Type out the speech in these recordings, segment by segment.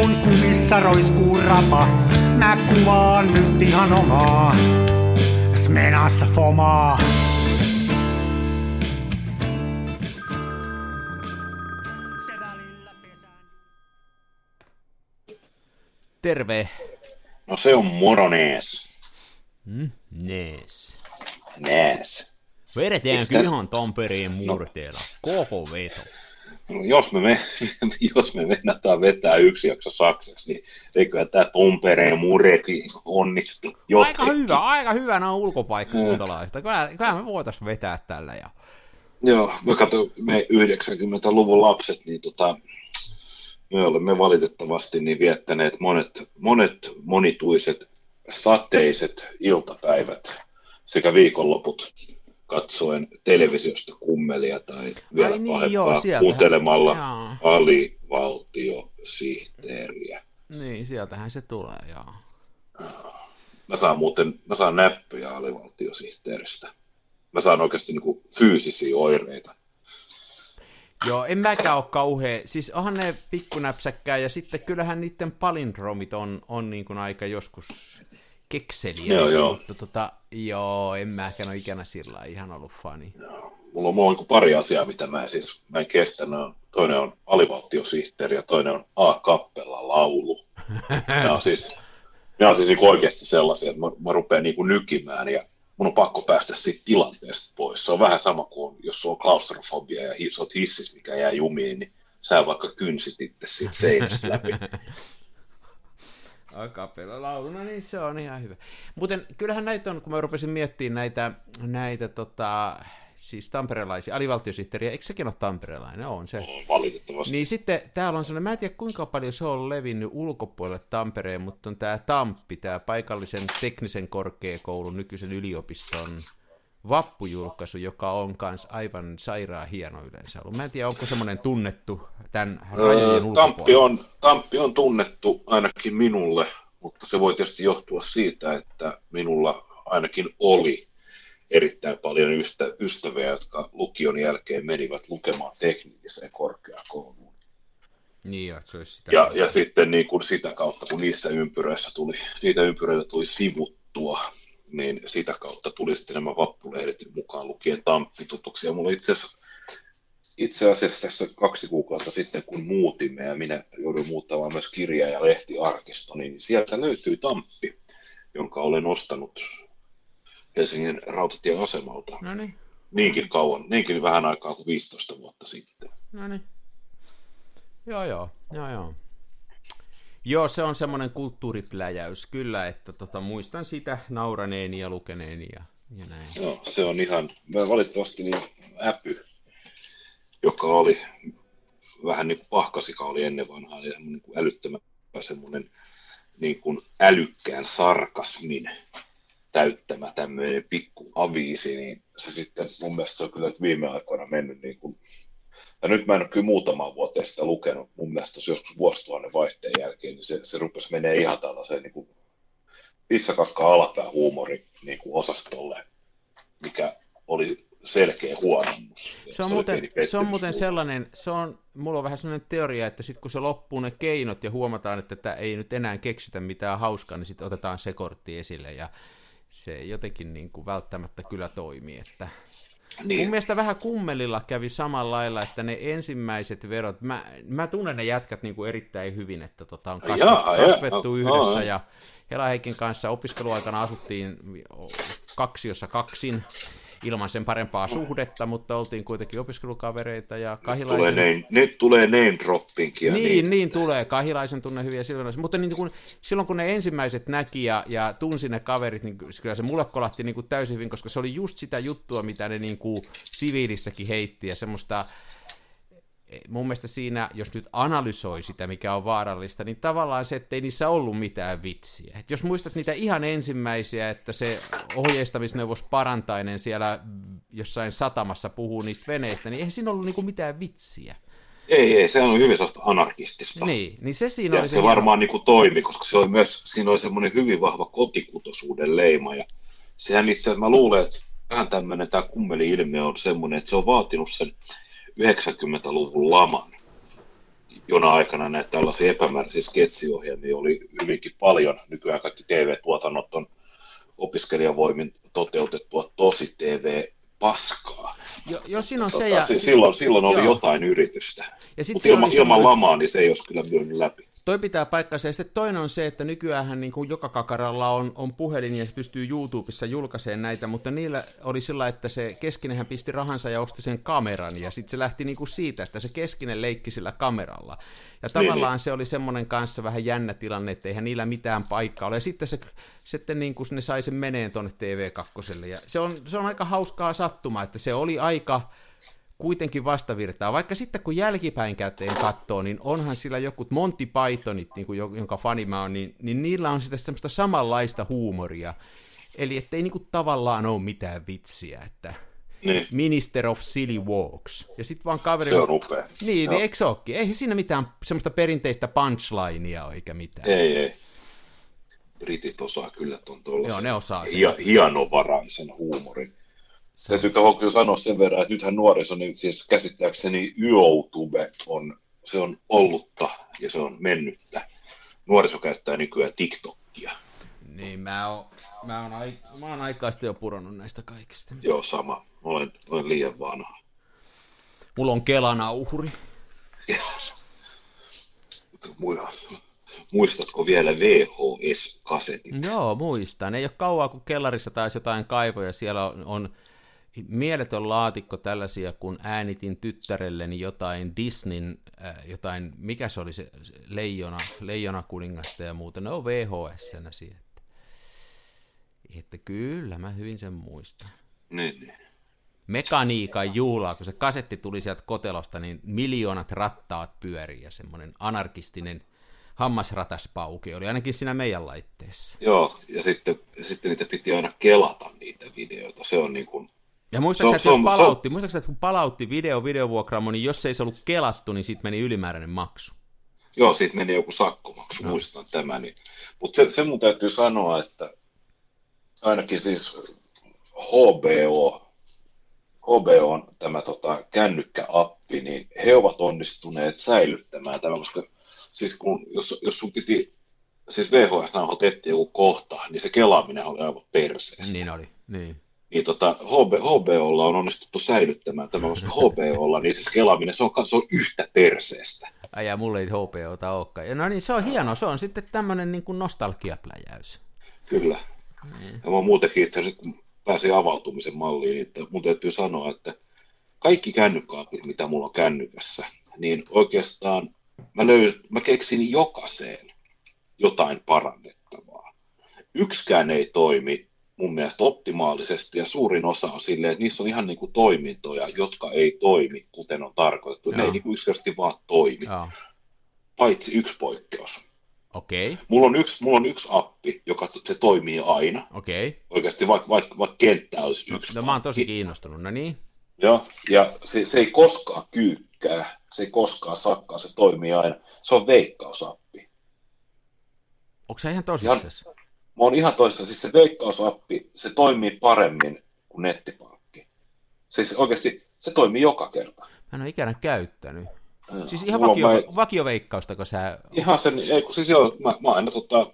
kun kumissa roiskuu rapa, mä kuvaan nyt ihan omaa. Smenassa fomaa. Terve. No se on moronees. Mm, nees. Nees. Vedetään Mistä- kyllä ihan Tampereen murteella. Koko veto. No, jos me, me, jos me vennataan vetää yksi jakso saksaksi, niin eiköhän tämä Tompereen mureki onnistu. Aika jotenkin. hyvä, aika hyvä nämä ulkopaikkakuntalaista. Kyllä, kyllä me voitais vetää tällä. Ja... Joo, mä katson, me 90-luvun lapset, niin tota, me olemme valitettavasti niin viettäneet monet, monet monituiset sateiset iltapäivät sekä viikonloput katsoen televisiosta kummelia tai vielä Ai niin, pahempaa joo, kuuntelemalla Jaa. alivaltiosihteeriä. Niin, sieltähän se tulee, joo. Mä saan muuten, mä saan näppyjä alivaltiosihteeristä. Mä saan oikeasti niin fyysisiä oireita. Joo, en mäkään ole kauhean, siis onhan ne pikkunäpsäkkää, ja sitten kyllähän niiden palindromit on, on niin kuin aika joskus kekseliä. Joo, joo. Mutta tota, joo, en mäkään ole ikänä sillä lailla ihan ollut fani. Mulla on, mulla on niin pari asiaa, mitä mä en siis mä en kestä. Ne on, toinen on alivaltiosihteeri ja toinen on A-kappella laulu. Nämä on siis, nämä on siis niin oikeasti sellaisia, että mä, mä rupean niin nykimään ja mun on pakko päästä siitä tilanteesta pois. Se on vähän sama kuin jos sulla on klaustrofobia ja sä oot hississä, mikä jää jumiin, niin sä vaikka kynsit itse siitä seinästä läpi. Akapella lauluna, niin se on ihan hyvä. Muuten kyllähän näitä on, kun mä rupesin miettimään näitä, näitä tota, siis tamperelaisia, alivaltiosihteeriä, eikö sekin ole tamperelainen? On se. Valitettavasti. Niin sitten täällä on sellainen, mä en tiedä kuinka paljon se on levinnyt ulkopuolelle Tampereen, mutta on tämä Tamppi, tämä paikallisen teknisen korkeakoulun nykyisen yliopiston vappujulkaisu, joka on kanssa aivan sairaan hieno yleensä ollut. Mä en tiedä, onko semmoinen tunnettu tämän rajojen Öö, ulkopuolella. Tamppi on, Tamppi on tunnettu ainakin minulle, mutta se voi tietysti johtua siitä, että minulla ainakin oli erittäin paljon ystä, ystäviä, jotka lukion jälkeen menivät lukemaan teknilliseen korkeakouluun. Niin, että se olisi sitä. Ja, ja sitten niin kuin sitä kautta, kun niissä ympyröissä tuli, niitä ympyröitä tuli sivuttua, niin sitä kautta tuli sitten nämä vappulehdet mukaan lukien Tamppi tutuksi. Ja mulla itse asiassa, itse asiassa tässä kaksi kuukautta sitten, kun muutimme ja minä jouduin muuttamaan myös kirja- ja lehtiarkisto, niin sieltä löytyy Tamppi, jonka olen ostanut Helsingin rautatieasemalta No niin, niinkin kauan, niinkin vähän aikaa kuin 15 vuotta sitten. no niin. Joo, joo, joo, joo. Joo, se on semmoinen kulttuuripläjäys, kyllä, että tota, muistan sitä nauraneeni ja lukeneeni ja, ja näin. Joo, se on ihan, valitettavasti niin äpy, joka oli vähän niin kuin pahkasika oli ennen vanhaa, ja niin kuin älyttömän semmoinen niin kuin älykkään sarkasmin täyttämä tämmöinen pikku aviisi, niin se sitten mun mielestä se on kyllä viime aikoina mennyt niin kuin, ja nyt mä en ole kyllä muutamaan vuoteen sitä lukenut, mun mielestä joskus vuosituhannen vaihteen jälkeen, niin se, se rupesi menee ihan tällaiseen niin kuin pissakakka alapää huumori niin kuin osastolle, mikä oli selkeä huononnus. Se on, oli muuten, se on muuten sellainen, se on, mulla on vähän sellainen teoria, että sitten kun se loppuu ne keinot ja huomataan, että tätä ei nyt enää keksitä mitään hauskaa, niin sitten otetaan se kortti esille ja se jotenkin niin kuin välttämättä kyllä toimii. Että... Niin. Mun mielestä vähän kummelilla kävi samalla lailla, että ne ensimmäiset verot, mä, mä tunnen ne jätkät niin kuin erittäin hyvin, että tota on kasvettu, Jaa, jaa, kasvettu jaa, yhdessä jaa. ja Hela Heikin kanssa opiskeluaikana asuttiin kaksiossa kaksin ilman sen parempaa suhdetta, mutta oltiin kuitenkin opiskelukavereita ja Tulee Kahilaisen... name, nyt tulee name droppingia. Niin, niin, niin tulee. Kahilaisen tunne hyviä silloin. Mutta niin kun, silloin kun ne ensimmäiset näki ja, ja tunsi ne kaverit, niin kyllä se mulle kolahti niin kuin täysin hyvin, koska se oli just sitä juttua, mitä ne niin kuin siviilissäkin heitti ja semmoista mun mielestä siinä, jos nyt analysoi sitä, mikä on vaarallista, niin tavallaan se, ettei niissä ollut mitään vitsiä. Et jos muistat niitä ihan ensimmäisiä, että se ohjeistamisneuvos Parantainen siellä jossain satamassa puhuu niistä veneistä, niin eihän siinä ollut niinku mitään vitsiä. Ei, ei, se on hyvin sellaista anarkistista. Niin, niin se siinä ja oli se, se varmaan niin kuin toimi, koska se oli myös, siinä oli semmoinen hyvin vahva kotikutosuuden leima. Ja sehän itse asiassa, mä luulen, että vähän tämmöinen tämä kummeli-ilmiö on semmoinen, että se on vaatinut sen 90-luvun laman, jona aikana näitä tällaisia epämääräisiä sketsiohjelmia oli hyvinkin paljon. Nykyään kaikki TV-tuotannot on opiskelijavoimin toteutettua tosi TV paskaa. Jo, jo siinä on se. Tota, ja, si- silloin, silloin oli joo. jotain yritystä. Ja Mutta ilman, oli ilman lamaa niin se ei olisi kyllä lyönyt läpi. Toi pitää paikkansa. Ja sitten toinen on se, että nykyään niin kuin joka kakaralla on, on puhelin ja se pystyy YouTubessa julkaisemaan näitä, mutta niillä oli sillä, että se keskinenhän pisti rahansa ja osti sen kameran, ja sitten se lähti niin kuin siitä, että se keskinen leikki sillä kameralla. Ja tavallaan se oli semmoinen kanssa vähän jännä tilanne, että eihän niillä mitään paikkaa ole. Ja sitten, se, sitten niin kuin ne sai sen meneen tuonne TV2. Ja se on, se on aika hauskaa sattumaa, että se oli aika kuitenkin vastavirtaa. Vaikka sitten kun jälkipäin käteen katsoo, niin onhan sillä joku Monty Pythonit, niin kuin, jo- jonka fani mä oon, niin, niin niillä on sitten semmoista samanlaista huumoria. Eli ettei niin kuin tavallaan ole mitään vitsiä, että Niin, Minister of Silly Walks. Ja sitten vaan kaveri... se on upea. Niin, Joo. niin eikö se ookin? Eihän siinä mitään semmoista perinteistä punchlinea ole, eikä mitään. Ei, ei. Britit osaa kyllä tuon tuollaisen Joo, ne osaa sen. hia- hienovaraisen huumorin. Täytyy tuohon kyllä sanoa sen verran, että nythän nuoriso, niin siis käsittääkseni YouTube on, se on ollutta ja se on mennyttä. Nuoriso käyttää nykyään TikTokia. Niin, mä oon, mä oon, ai, mä oon aikaa sitten jo pudonnut näistä kaikista. Joo, sama. Olen, olen liian vanha. Mulla on Kelanauhuri. Mu- Muistatko vielä VHS-kasetit? Joo, muistan. Ei ole kauaa, kun kellarissa taas jotain kaivoja. Siellä on, on mieletön laatikko tällaisia, kun äänitin tyttärelleni jotain Disneyn, äh, jotain, mikä se oli se leijona, leijona kuningasta ja muuta. Ne on VHS-nä sieltä. Että kyllä, mä hyvin sen muistan. Niin, niin. Mekaniikan juhlaa, kun se kasetti tuli sieltä kotelosta, niin miljoonat rattaat pyörii ja semmoinen anarkistinen hammasrataspauki oli ainakin siinä meidän laitteessa. Joo, ja sitten, sitten niitä piti aina kelata niitä videoita. Se on niin kuin, Ja muistaakseni, Se että on- jos se on- palautti, muistaakseni, että kun palautti video videovuokraamo, niin jos ei se ollut kelattu, niin siitä meni ylimääräinen maksu. joo, siitä meni joku sakkomaksu, Joo. muistan tämän. Niin. Mutta se, se mun täytyy sanoa, että ainakin siis HBO, HBO on tämä tota, kännykkäappi, niin he ovat onnistuneet säilyttämään tämän, koska siis kun, jos, jos sun piti, siis VHS-nauhat etsiä joku kohta, niin se kelaaminen oli aivan perseestä. Niin oli, niin. Niin tota, HB, HBOlla on onnistuttu säilyttämään tämä, koska HBOlla niin se kelaaminen, se on, se on yhtä perseestä. Ai ja mulle ei HPOta olekaan. Ja no niin, se on hieno, se on sitten tämmöinen niin kuin nostalgiapläjäys. Kyllä. Ja mä muutenkin itse asiassa, kun pääsin avautumisen malliin, niin että mun täytyy sanoa, että kaikki kännykkäapit, mitä mulla on kännykässä, niin oikeastaan mä, löy, mä keksin jokaiseen jotain parannettavaa. Yksikään ei toimi mun mielestä optimaalisesti ja suurin osa on silleen, että niissä on ihan niin kuin toimintoja, jotka ei toimi kuten on tarkoitettu. Ne Joo. ei niin kuin yksinkertaisesti vaan toimi, Joo, paitsi yksi poikkeus. okei, Mulla on yksi, mulla on yksi appi, joka se toimii aina. okei. Oikeasti vaikka, vaikka, vaikka kenttä olisi yksi No mä oon tosi kiinnostunut, no niin. Joo, ja se, se ei koskaan kyykkää, se ei koskaan sakkaa, se toimii aina. Se on veikkausappi. Onko se ihan tosissaan? Mä oon ihan toisessa, siis se veikkausappi, se toimii paremmin kuin nettipankki. Siis oikeasti se toimii joka kerta. Mä en ole ikinä käyttänyt. Siis Mulla ihan vakio, mä- vakioveikkausta, kun sä... Ihan sen, ei kun siis joo, mä, mä aina tota,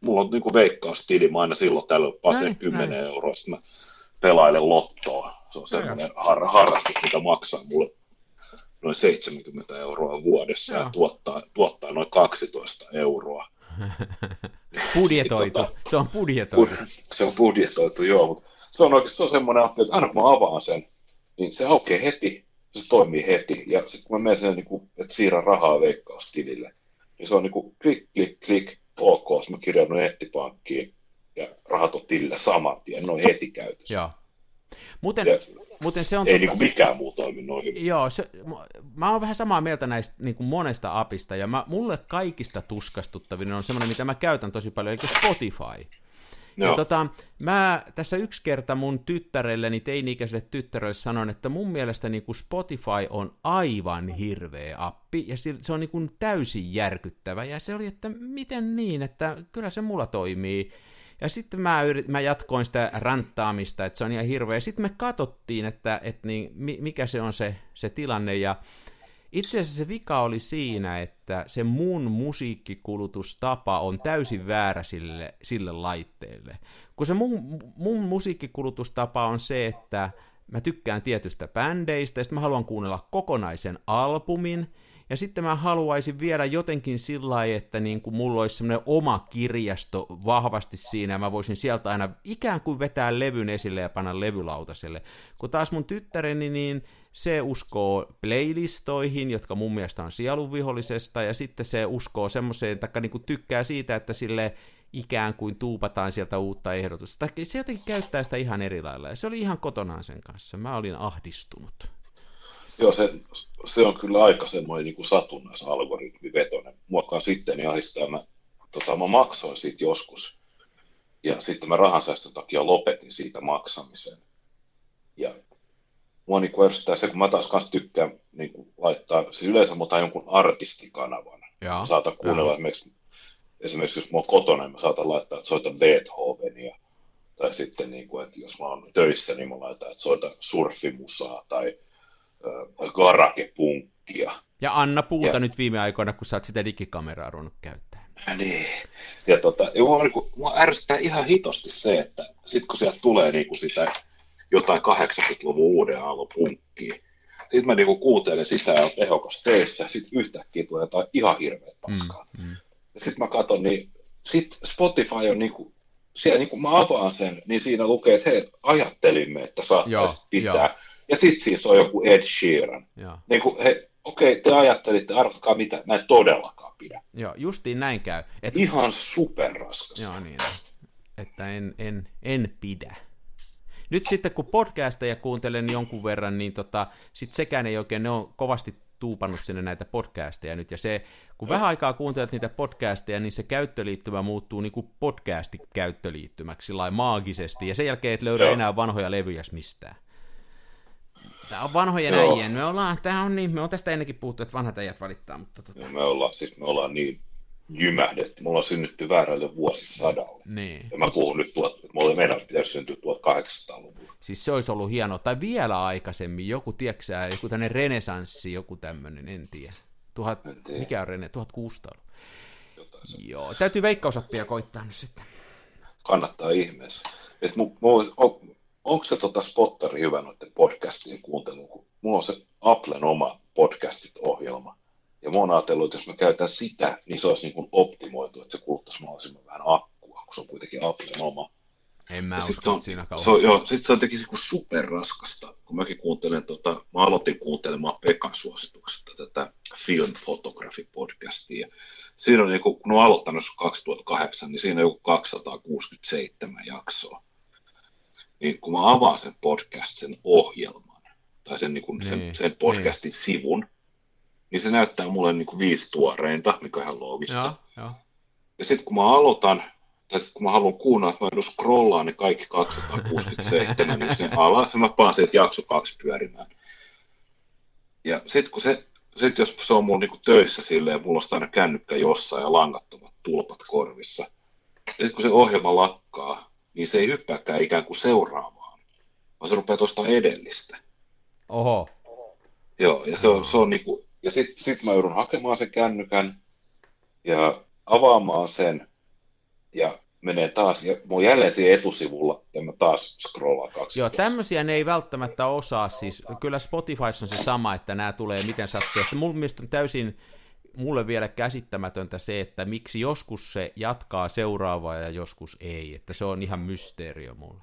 mulla on niinku veikkaustili, mä aina silloin tällöin Näin, 10 näin. euroa, sitten mä pelailen lottoa. Se on semmoinen har, harrastus, mitä maksaa mulle noin 70 euroa vuodessa Joo. ja tuottaa, tuottaa noin 12 euroa. Budjetoitu. Tota- Se on budjetoitu. Bud- se on budjetoitu, joo, mutta se on oikeasti se on semmoinen appi, että aina kun mä avaan sen, niin se aukeaa heti, se toimii heti. Ja sitten kun mä menen sinne, niin kuin, että siirrän rahaa veikkaustilille, niin se on niin kuin klik, klik, klik, ok, mä kirjaudun nettipankkiin ja rahat on tilillä saman tien, ne on heti käytössä. Joo. Muuten, Ja muuten se on... ei niin mikään muu toimi noin hyvin. Joo, se, mä- mä oon vähän samaa mieltä näistä niin kuin monesta apista, ja mä, mulle kaikista tuskastuttavin on semmoinen, mitä mä käytän tosi paljon, eli Spotify. Ja Joo, tota, mä tässä yksi kerta mun tyttärelleni, teini-ikäiselle tyttärelle sanoin, että mun mielestä niin kuin Spotify on aivan hirveä appi, ja se se on niin kuin täysin järkyttävä, ja se oli, että miten niin, että kyllä se mulla toimii. Ja sitten mä, yrit, mä jatkoin sitä ranttaamista, että se on ihan hirveä. Ja sitten me katsottiin, että, että niin, mi- mikä se on se, se tilanne, ja Itse asiassa se vika oli siinä, että se mun musiikkikulutustapa on täysin väärä sille, sille laitteelle. Kun se mun, mun musiikkikulutustapa on se, että mä tykkään tietystä bändeistä, ja sitten mä haluan kuunnella kokonaisen albumin, ja sitten mä haluaisin vielä jotenkin sillä lailla, että niin kuin mulla olisi semmoinen oma kirjasto vahvasti siinä, ja mä voisin sieltä aina ikään kuin vetää levyn esille ja panna levylautaselle. Kun taas mun tyttäreni, niin se uskoo playlistoihin, jotka mun mielestä on sielunvihollisesta, ja sitten se uskoo semmoiseen, taikka niin kuin tykkää siitä, että sille ikään kuin tuupataan sieltä uutta ehdotusta. Se jotenkin käyttää sitä ihan eri lailla, ja se oli ihan kotonaan sen kanssa. Mä olin ahdistunut. Joo, se, se on kyllä aika semmoinen niin satunnaisalgoritmivetoinen. Muokkaan sitten niin ahistaa, mä, tota, mä maksoin siitä joskus, ja sitten mä rahansäästön takia lopetin siitä maksamisen. Ja mua niin kuin se, kun mä taas kanssa tykkään niin kuin laittaa, siis yleensä mä otan jonkun artistikanavan. Ja, saatan kuunnella ja. esimerkiksi, esimerkiksi jos mä oon kotona, niin mä saatan laittaa, että soita Beethovenia. Tai sitten, niin kuin, että jos mä oon töissä, niin mä laitan, että soita surfimusaa tai garagepunkkia. Ja Anna puuta ja, nyt viime aikoina, kun sä oot sitä digikameraa ruvennut käyttää. Niin. Ja tota, mua, niin kuin, mua ärsyttää ihan hitosti se, että sit kun sieltä tulee niin kuin sitä jotain 80-luvun uuden aallon punkkia, sitten mä niinku kuuntelen sitä ja on tehokas töissä, ja sitten yhtäkkiä tulee jotain ihan hirveä paskaa. Mm, mm. Ja sitten mä katson, niin sitten Spotify on niinku, siellä niinku mä avaan sen, niin siinä lukee, että hei, ajattelimme, että saattaisi pitää. Jo. Ja sitten siis on joku Ed Sheeran. Niin kuin, he, okei, te ajattelitte, arvatkaa mitä, mä en todellakaan pidä. Joo, justiin näin käy. Et... Ihan superraskas. Joo, niin. Että en, en, en pidä. Nyt sitten kun podcasteja kuuntelen jonkun verran, niin tota, sit sekään ei oikein, ne on kovasti tuupannut sinne näitä podcasteja nyt, ja se, kun vähän aikaa kuuntelet niitä podcasteja, niin se käyttöliittymä muuttuu niin kuin podcastin käyttöliittymäksi sillä maagisesti, ja sen jälkeen et löydä Joo. enää vanhoja levyjä mistään. Tämä on vanhojen Joo. äijien. Me ollaan, tämä on niin, me on tästä ennenkin puhuttu, että vanhat äijät valittaa, mutta tota... me ollaan, siis me ollaan niin jymähdetty. Mulla on synnytty väärälle vuosisadalle. Niin. Ja mä puhun nyt, tuot, mulla meidän pitäisi syntyä 1800-luvulla. Siis se olisi ollut hienoa. Tai vielä aikaisemmin, joku, tieksää, joku tämmöinen renesanssi, joku tämmöinen, en tiedä. Tuhat, en tiedä. Mikä on rene? 1600 Joo, täytyy veikkausappia koittaa nyt sitten. Kannattaa ihmeessä. Et mu, mu, on, onko se tota spottari hyvä noiden podcastien kuunteluun, kun mulla on se Applen oma podcastit-ohjelma, ja mä oon ajatellut, että jos mä käytän sitä, niin se olisi niin kuin optimoitu, että se kuluttaisi mahdollisimman vähän akkua, kun se on kuitenkin Applen oma. En mä usko, se on, siinä se on, joo, sitten se on jotenkin niin superraskasta, kun mäkin kuuntelen, tota, mä aloitin kuuntelemaan Pekan suosituksesta tätä Film Photography podcastia. Siinä on, niin kun on aloittanut 2008, niin siinä on joku 267 jaksoa. Niin kun mä avaan sen podcast, sen ohjelman, tai sen, niin kun, sen, niin, sen podcastin niin. sivun, niin se näyttää mulle niin kuin viisi tuoreinta, mikä on ihan loogista. Ja, ja. ja sitten kun mä aloitan, tai sitten kun mä haluan kuunnella, että mä joudun scrollaan ne kaikki 267, niin se alas, ja mä paan se, jakso kaksi pyörimään. Ja sitten kun se, sit jos se on mulla niinku töissä silleen, mulla on aina kännykkä jossain ja langattomat tulpat korvissa. Ja sitten kun se ohjelma lakkaa, niin se ei hyppääkään ikään kuin seuraavaan, vaan se rupeaa tuosta edellistä. Oho. Joo, ja se on, se on niinku, ja sitten sit mä joudun hakemaan sen kännykän ja avaamaan sen ja menee taas, ja mä oon jälleen siinä etusivulla, ja mä taas scrollaan kaksi. Joo, tämmöisiä ne ei välttämättä osaa, siis kyllä Spotify on se sama, että nämä tulee miten sattuu, ja sitten mun mielestä on täysin mulle vielä käsittämätöntä se, että miksi joskus se jatkaa seuraavaa ja joskus ei, että se on ihan mysteerio mulle.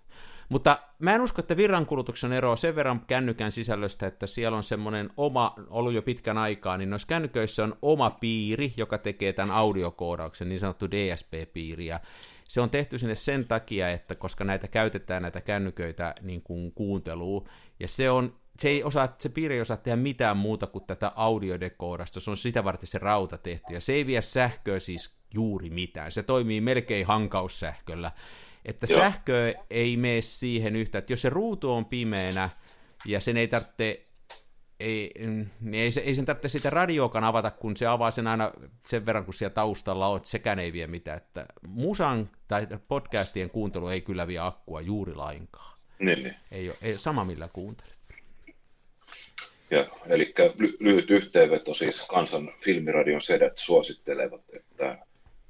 Mutta mä en usko, että virrankulutuksen eroa sen verran kännykän sisällöstä, että siellä on semmoinen oma, ollut jo pitkän aikaa, niin noissa kännyköissä on oma piiri, joka tekee tämän audiokoodauksen, niin sanottu DSP-piiri, ja se on tehty sinne sen takia, että koska näitä käytetään näitä kännyköitä niin kuin kuunteluun, ja se on se, ei osaa, se piiri ei osaa tehdä mitään muuta kuin tätä audiodekoodasta, se on sitä varten se rauta tehty, ja se ei vie sähköä siis juuri mitään, se toimii melkein hankaussähköllä, että Joo. sähkö ei mene siihen yhtä, että jos se ruutu on pimeänä ja sen ei tarvitse ei, niin ei, ei sen tarvitse sitä radioakaan avata, kun se avaa sen aina sen verran, kun siellä taustalla on, että sekään ei vie mitään. Että musan tai podcastien kuuntelu ei kyllä vie akkua juuri lainkaan. Niin, niin. Ei, ole, ei sama millä kuuntelet. Ja, eli ly- lyhyt yhteenveto siis kansan filmiradion sedät suosittelevat, että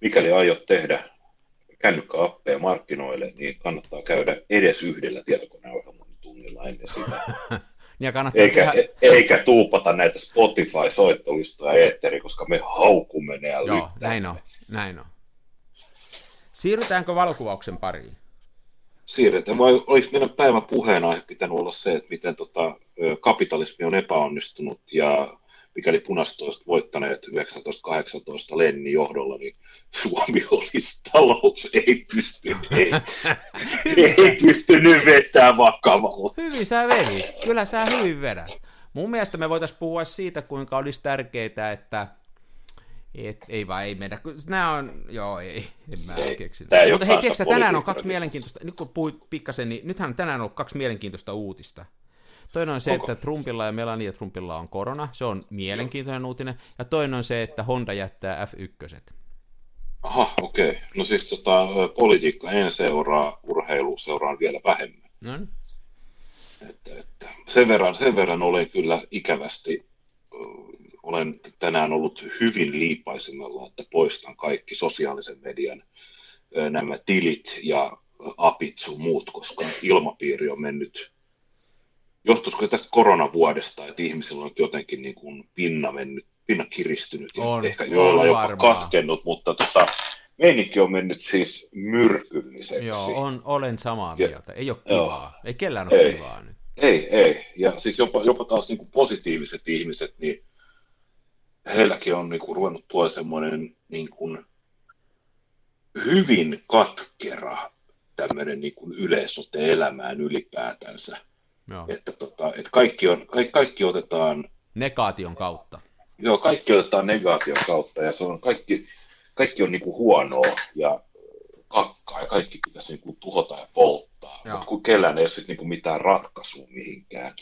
mikäli aiot tehdä kännykkäappeja markkinoille, niin kannattaa käydä edes yhdellä tietokoneohjelman tunnilla ennen sitä. ja kannattaa eikä, tehdä... eikä tuupata näitä Spotify-soittolistoja eetteri, koska me haukumme ne ja Joo, näin on, näin on. Siirrytäänkö valokuvauksen pariin? Siirretään. Vai oliko meidän päivän puheenaihe pitänyt olla se, että miten tota, kapitalismi on epäonnistunut ja mikäli punaiset olisivat voittaneet 1918 Lenni johdolla, niin Suomi olisi talous, ei pysty, ei, ei pystynyt vetämään vakavalla. Hyvin sä veli, kyllä sä hyvin vedät. Mun mielestä me voitaisiin puhua siitä, kuinka olisi tärkeää, että et, ei vaan, ei mennä. Nämä on, joo, ei, en mä ei, keksi. Mutta hei, keksä, tänään on kaksi mielenkiintoista, nyt kun puhuit pikkasen, niin nythän tänään on kaksi mielenkiintoista uutista. Toinen on se, Onko? että Trumpilla ja Melania Trumpilla on korona, se on mielenkiintoinen Joo. uutinen, ja toinen on se, että Honda jättää F1. Aha, okei. Okay. No siis tota, politiikka en seuraa, urheilu seuraan vielä vähemmän. No niin. Että, että sen, verran, sen verran olen kyllä ikävästi, olen tänään ollut hyvin liipaisimella, että poistan kaikki sosiaalisen median nämä tilit ja apit sun muut, koska ilmapiiri on mennyt johtuisiko tästä koronavuodesta, että ihmisillä on jotenkin niin kuin pinna mennyt, pinna kiristynyt on, ehkä joilla on jopa varmaa. katkennut, mutta tota, meininki on mennyt siis myrkylliseksi. Joo, on, olen samaa mieltä. Ei ole kivaa. Joo. Ei kellään ole ei, kivaa nyt. Ei, ei. Ja siis jopa, jopa taas niin kuin positiiviset ihmiset, niin heilläkin on niin kuin ruvennut tuo semmoinen niin kuin hyvin katkera tämmöinen niin kuin yleisote elämään ylipäätänsä. Joo. Että, tota, että kaikki, on, kaikki, kaikki otetaan... Negaation kautta. Joo, kaikki otetaan negaation kautta ja se on kaikki, kaikki on niinku huonoa ja kakkaa ja kaikki pitäisi niinku tuhota ja polttaa. Mutta kun kellään ei ole sit niinku mitään ratkaisua mihinkään.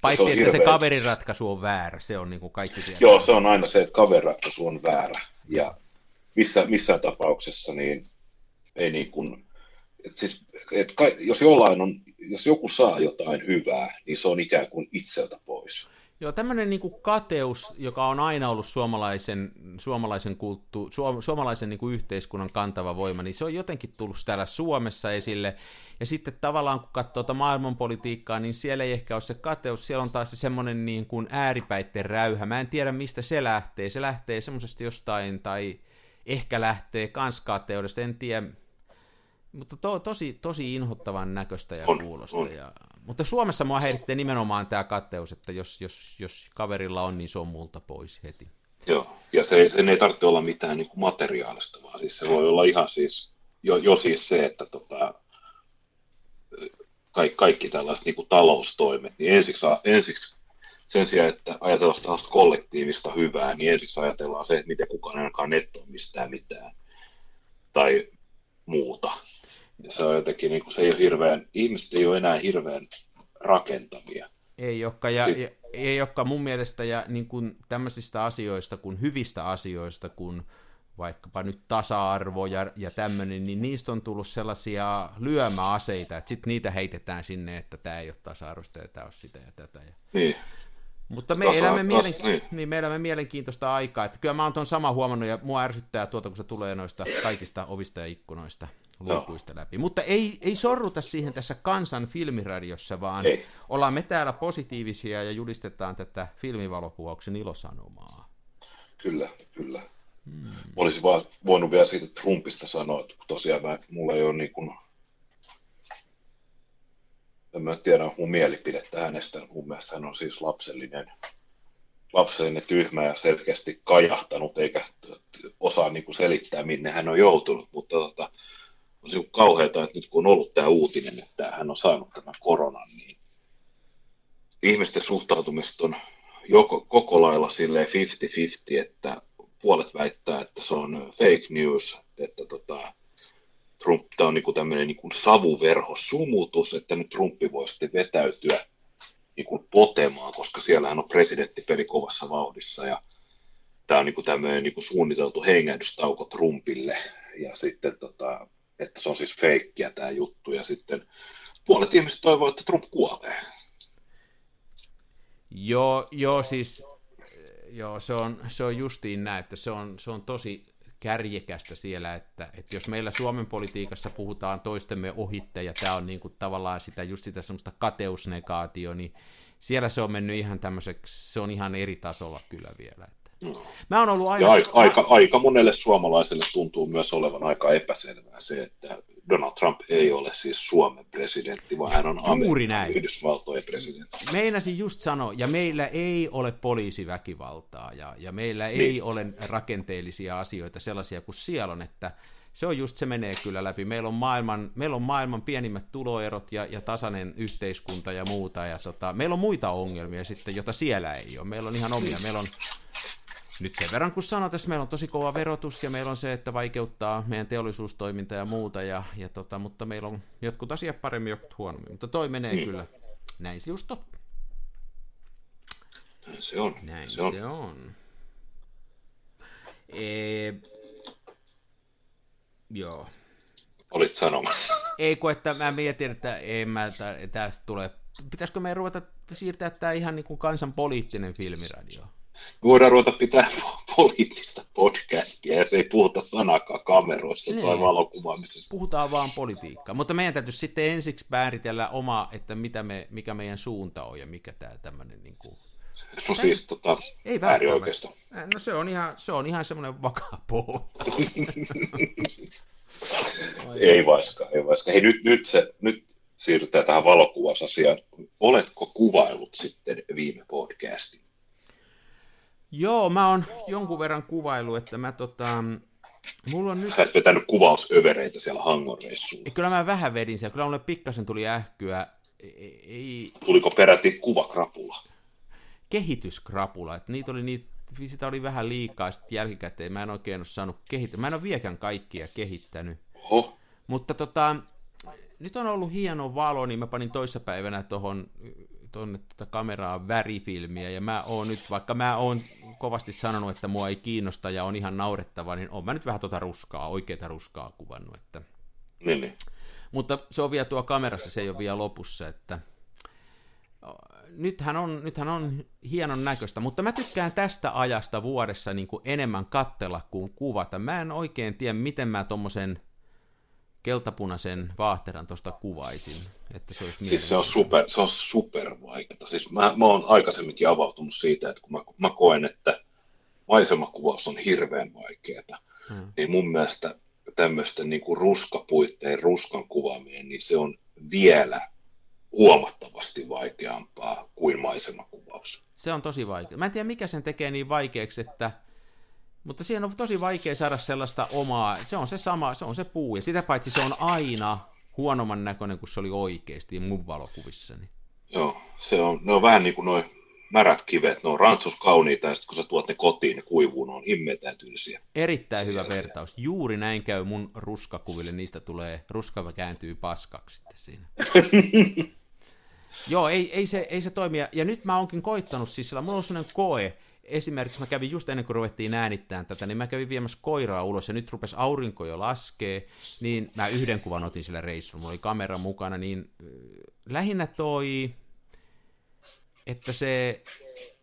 Paitsi, että hirveä... se kaverin ratkaisu on väärä, se on niin kuin kaikki tietää. Joo, se on aina se, että kaverin ratkaisu on väärä. Ja missä, missään tapauksessa niin ei niin kuin, et siis, et ka, jos jollain on jos joku saa jotain hyvää, niin se on ikään kuin itseltä pois. Joo, tämmöinen niin kuin kateus, joka on aina ollut suomalaisen, suomalaisen, kulttu, suom, suomalaisen niin kuin yhteiskunnan kantava voima, niin se on jotenkin tullut täällä Suomessa esille. Ja sitten tavallaan kun katsoo tuota maailmanpolitiikkaa, niin siellä ei ehkä ole se kateus, siellä on taas se semmoinen niin kuin ääripäitten räyhä. Mä en tiedä mistä se lähtee. Se lähtee semmoisesta jostain, tai ehkä lähtee kanskaateudesta, en tiedä mutta to, tosi, tosi inhottavan näköistä ja on, kuulosta. On. Ja, mutta Suomessa mua häiritsee nimenomaan tämä katteus, että jos, jos, jos kaverilla on, niin se on multa pois heti. Joo, ja se, sen ei tarvitse olla mitään niin kuin materiaalista, vaan siis se voi olla ihan siis, jo, jo siis se, että tota, kaikki, kaikki tällaiset niin kuin taloustoimet, niin ensiksi, ensiksi sen sijaan, että ajatellaan tällaista kollektiivista hyvää, niin ensiksi ajatellaan se, että miten kukaan ainakaan nettoa mistään mitään tai muuta. Ja se on jotenkin, niin kuin, se ei ole hirveän, ihmiset ei ole enää hirveän rakentavia. Ei olekaan, ja, ja ei olekaan mun mielestä, ja niin kuin tämmöisistä asioista, kuin hyvistä asioista, kun vaikkapa nyt tasa-arvo ja, ja tämmöinen, niin niistä on tullut sellaisia lyömäaseita, että sitten niitä heitetään sinne, että tämä ei ole tasa-arvoista ja tämä on sitä ja tätä. Ja... Niin. Mutta me, elämme mielen... niin. Niin, me elämme mielenkiintoista aikaa. Että kyllä mä oon tuon sama huomannut ja mua ärsyttää tuota, kun se tulee noista kaikista ovista ja ikkunoista lukuista läpi. Mutta ei, ei sorruta siihen tässä kansan filmiradiossa, vaan ei. ollaan me täällä positiivisia ja julistetaan tätä filmivalokuvauksen ilosanomaa. Kyllä, kyllä. Hmm. Olisin vaan voinut vielä siitä Trumpista sanoa, että tosiaan mä, mulla ei ole niin kuin, en mä tiedä mun mielipidettä hänestä. Mun mielestä hän on siis lapsellinen, lapsellinen tyhmä ja selkeästi kajahtanut, eikä osaa niin kuin selittää, minne hän on joutunut. Mutta tota, on se kauheata, että nyt kun on ollut tämä uutinen, että hän on saanut tämän koronan, niin ihmisten suhtautumista on joko, koko lailla silleen 50-50, että puolet väittää, että se on fake news, että tota, Trump, tämä on niin tämmöinen niin savuverhosumutus, että nyt Trumpi voi sitten vetäytyä niin kuin potemaan, koska siellähän on presidenttipeli kovassa vauhdissa ja tämä on niin kuin tämmöinen niin kuin suunniteltu hengähdystauko Trumpille ja sitten tota, että se on siis feikkiä tämä juttu, ja sitten puolet ihmiset toivoo, että Trump kuolee. Joo, joo siis joo, se on, se on justiin näin, että se on, se on tosi kärjekästä siellä, että, että jos meillä Suomen politiikassa puhutaan toistemme ohitte, ja tämä on niin kuin tavallaan sitä, just sitä semmoista kateusnegaatio, niin siellä se on mennyt ihan tämmöiseksi, se on ihan eri tasolla kyllä vielä. Mä oon ollut aina... Ja aika, aika, aika monelle suomalaiselle tuntuu myös olevan aika epäselvää se, että Donald Trump ei ole siis Suomen presidentti, vaan hän on Juuri näin. Yhdysvaltojen presidentti. Meinasin just sanoa, ja meillä ei ole poliisiväkivaltaa, ja, ja meillä niin. ei ole rakenteellisia asioita sellaisia kuin siellä on, että se on just, se menee kyllä läpi. Meillä on maailman, meillä on maailman pienimmät tuloerot ja, ja tasainen yhteiskunta ja muuta, ja tota, meillä on muita ongelmia sitten, jota siellä ei ole. Meillä on ihan omia, meillä on nyt sen verran kun sanotaan, että meillä on tosi kova verotus ja meillä on se, että vaikeuttaa meidän teollisuustoimintaa ja muuta, ja, ja tota, mutta meillä on jotkut asiat paremmin, jotkut huonommin. Mutta toi menee hmm. kyllä. Näin se just on. Näin se on. Näin se on. Se on. E... Joo. Olit sanomassa. Ei kun, että mä mietin, että en mä, tästä tulee... Pitäisikö meidän ruveta siirtää tämä ihan niin kuin kansan poliittinen filmiradio? Me voidaan ruveta pitää poliittista podcastia, ja se ei puhuta sanakaan kameroista niin. tai valokuvaamisesta. Puhutaan vaan politiikkaa, mutta meidän täytyy sitten ensiksi määritellä oma, että mitä me, mikä meidän suunta on ja mikä tämä tämmöinen niin kuin... No siis tota, ei äärioikeisto. No se on ihan, se on ihan semmoinen vakaa pohja. ei vaiskaan, ei vaiskaan. Hei nyt, nyt, se, nyt siirrytään tähän valokuvausasiaan. Oletko kuvailut sitten viime podcastin? Joo, mä oon jonkun verran kuvailu, että mä tota, Mulla on nyt... Sä et vetänyt kuvausövereitä siellä Hangon. Kyllä mä vähän vedin siellä. Kyllä mulle pikkasen tuli ähkyä. Ei... Tuliko peräti kuvakrapula? Kehityskrapula. Että niitä oli niitä, sitä oli vähän liikaa sitten jälkikäteen. Mä en oikein ole saanut kehittää. Mä en ole vieläkään kaikkia kehittänyt. Oho. Mutta tota, nyt on ollut hieno valo, niin mä panin toissapäivänä tuohon tuonne tuota kameraa värifilmiä, ja mä oon nyt, vaikka mä oon kovasti sanonut, että mua ei kiinnosta ja on ihan naurettava, niin on mä nyt vähän tuota ruskaa, oikeita ruskaa kuvannut, että... Niin, niin. Mutta se on vielä tuo kamerassa, se ei ole vielä lopussa, että nythän on, nythän on hienon näköistä, mutta mä tykkään tästä ajasta vuodessa niin kuin enemmän kattella kuin kuvata. Mä en oikein tiedä, miten mä tommosen keltapunaisen vaahteran tuosta kuvaisin. Että se, olisi siis se on super, se on super vaikeaa. Siis mä, mä oon aikaisemminkin avautunut siitä, että kun mä, mä koen, että maisemakuvaus on hirveän vaikeaa, hmm. niin mun mielestä tämmöisten niin kuin ruskapuitteen ruskan kuvaaminen, niin se on vielä huomattavasti vaikeampaa kuin maisemakuvaus. Se on tosi vaikea. Mä en tiedä, mikä sen tekee niin vaikeaksi, että mutta siihen on tosi vaikea saada sellaista omaa, se on se sama, se on se puu, ja sitä paitsi se on aina huonomman näköinen kuin se oli oikeasti mun valokuvissani. Joo, se on, ne on vähän niin kuin noin märät kivet, ne on rantsus kauniita, ja sitten kun sä tuot ne kotiin, ne kuivuu, ne on himmetään tylsiä. Erittäin hyvä vertaus. Juuri näin käy mun ruskakuville, niistä tulee, ruska kääntyy paskaksi sitten siinä. Joo, ei, ei, se, ei se toimia. Ja nyt mä oonkin koittanut, siis sillä mulla on sellainen koe, esimerkiksi mä kävin just ennen kuin ruvettiin äänittämään tätä, niin mä kävin viemässä koiraa ulos ja nyt rupesi aurinko jo laskee, niin mä yhden kuvan otin sillä reissulla, mulla oli kamera mukana, niin lähinnä toi, että se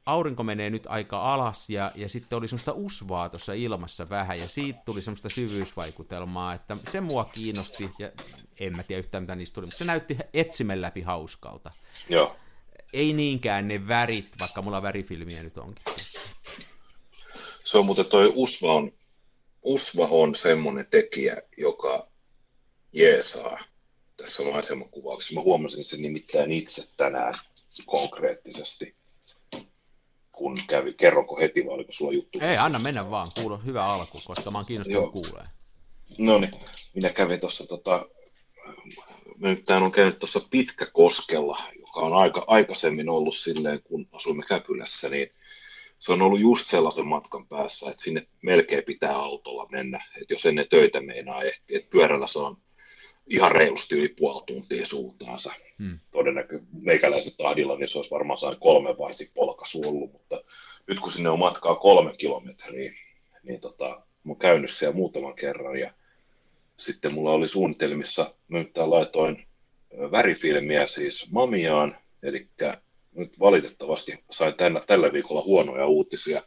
aurinko menee nyt aika alas ja, ja sitten oli semmoista usvaa tuossa ilmassa vähän ja siitä tuli semmoista syvyysvaikutelmaa, että se mua kiinnosti ja en mä tiedä yhtään mitä niistä tuli, mutta se näytti etsimen läpi hauskalta. Joo ei niinkään ne värit, vaikka mulla värifilmiä nyt onkin. Se on muuten toi Usva on, Usva on semmoinen tekijä, joka jeesaa tässä maisemakuvauksessa. Mä huomasin sen nimittäin itse tänään konkreettisesti, kun kävi. Kerroko heti vai oliko sulla juttu? Ei, anna mennä vaan. Kuulo hyvä alku, koska mä oon kiinnostunut kuulee. No niin, minä kävin tuossa tota, nyt on käynyt tuossa Pitkäkoskella, joka on aika, aikaisemmin ollut silleen, kun asuimme Käpylässä, niin se on ollut just sellaisen matkan päässä, että sinne melkein pitää autolla mennä, että jos ennen töitä meinaa ehti, että pyörällä se on ihan reilusti yli puoli tuntia suuntaansa. Hmm. Todennäköisesti meikäläisen tahdilla, niin se olisi varmaan saanut kolme vartin polkaisu ollut, mutta nyt kun sinne on matkaa kolme kilometriä, niin tota, mä oon käynyt siellä muutaman kerran ja sitten mulla oli suunnitelmissa, nyt laitoin värifilmiä siis Mamiaan, eli nyt valitettavasti sain tänä, tällä viikolla huonoja uutisia.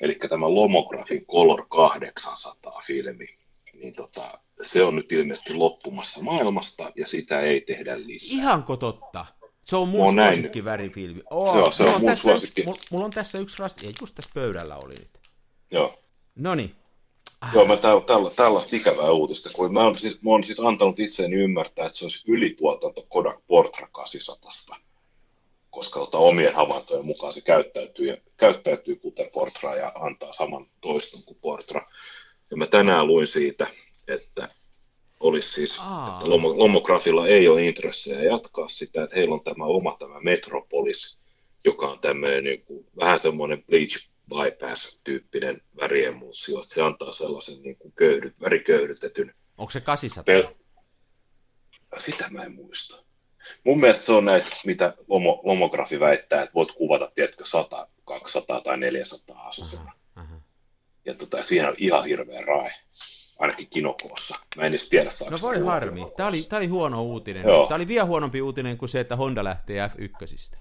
Eli tämä Lomographin Color 800 filmi, niin tota, se on nyt ilmeisesti loppumassa maailmasta ja sitä ei tehdä lisää. Ihanko totta? Se on mun suosikki värifilmi. Oh, Joo, se on mun suosikki. Yksi, mulla, mulla on tässä yksi rasti, ei just tässä pöydällä oli nyt. Joo. No niin. Joo, mä tällä, tällä, tällaista ikävää uutista, kun mä oon, siis, mä oon siis antanut itseäni ymmärtää, että se olisi ylituotanto Kodak Portra 800 koska tota, omien havaintojen mukaan se käyttäytyy, käyttäytyy kuten Portra ja antaa saman toiston kuin Portra. Ja mä tänään luin siitä, että olisi siis, Aa. että Lomografilla ei ole intressejä jatkaa sitä, että heillä on tämä oma tämä Metropolis, joka on tämmöinen niin kuin, vähän semmoinen bleach bypass-tyyppinen väriemulsio, että se antaa sellaisen niin kuin köyhdyt, väriköyhdytetyn. Onko se 800? Pel- Sitä mä en muista. Mun mielestä se on näitä, mitä lomo, lomografi väittää, että voit kuvata, tiedätkö, 100, 200 tai 400 asasena. Ja tota, siinä on ihan hirveä rae, ainakin kinokoossa. Mä en edes tiedä, No voi harmi. Tämä oli, tämä oli huono uutinen. Joo. Tämä oli vielä huonompi uutinen kuin se, että Honda lähtee F1.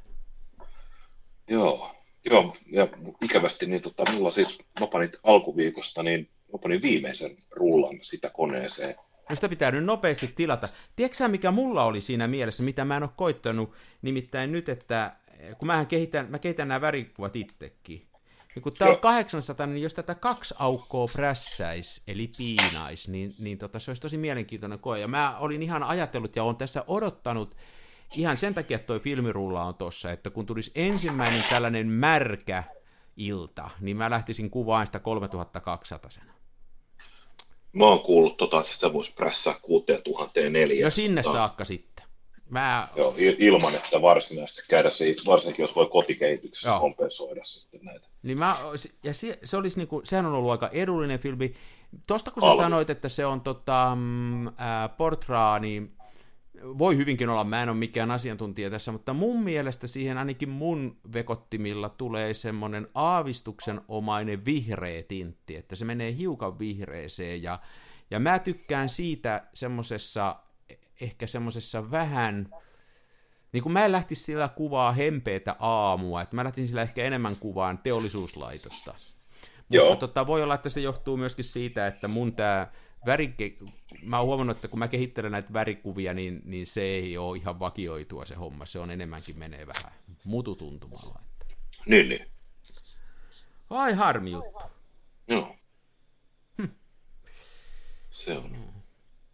Joo, Joo, ja ikävästi niin tota, mulla siis, mä panin alkuviikosta, niin mä panin viimeisen rullan sitä koneeseen. No sitä pitää nyt nopeasti tilata. Tiedätkö mikä mulla oli siinä mielessä, mitä mä en ole koittanut, nimittäin nyt, että kun mähän kehitän, mä kehitän nämä värikuvat itsekin, niin kun tämä on 800, niin jos tätä kaksi aukkoa prässäis, eli piinais, niin, niin tota, se olisi tosi mielenkiintoinen koe. Ja mä olin ihan ajatellut ja olen tässä odottanut, ihan sen takia, että toi filmirulla on tossa, että kun tulisi ensimmäinen tällainen märkä ilta, niin mä lähtisin kuvaan sitä 3200 Mä oon kuullut tota, että sitä voisi prässää 6004. No sinne saakka sitten. Mä... Joo, ilman, että varsinaisesti käydä se, varsinkin jos voi kotikehityksessä Joo. kompensoida sitten näitä. Niin mä, ja se, se olisi niinku, sehän on ollut aika edullinen filmi. Tosta kun sä Alvi. sanoit, että se on tota, mm, ää, Portraa, niin voi hyvinkin olla, mä en ole mikään asiantuntija tässä, mutta mun mielestä siihen ainakin mun vekottimilla tulee semmoinen aavistuksen omainen vihreä tintti, että se menee hiukan vihreeseen ja, ja mä tykkään siitä semmoisessa, ehkä semmoisessa vähän, niin kuin mä en lähtisi sillä kuvaa hempeätä aamua, että mä lähtin sillä ehkä enemmän kuvaan teollisuuslaitosta. Joo. Mutta tota, voi olla, että se johtuu myöskin siitä, että mun tämä värike... Mä oon huomannut, että kun mä kehittelen näitä värikuvia, niin, niin se ei ole ihan vakioitua se homma. Se on enemmänkin menee vähän mututuntumalla. Että... Niin, niin. Ai harmi juttu. Joo. Hm. Se on.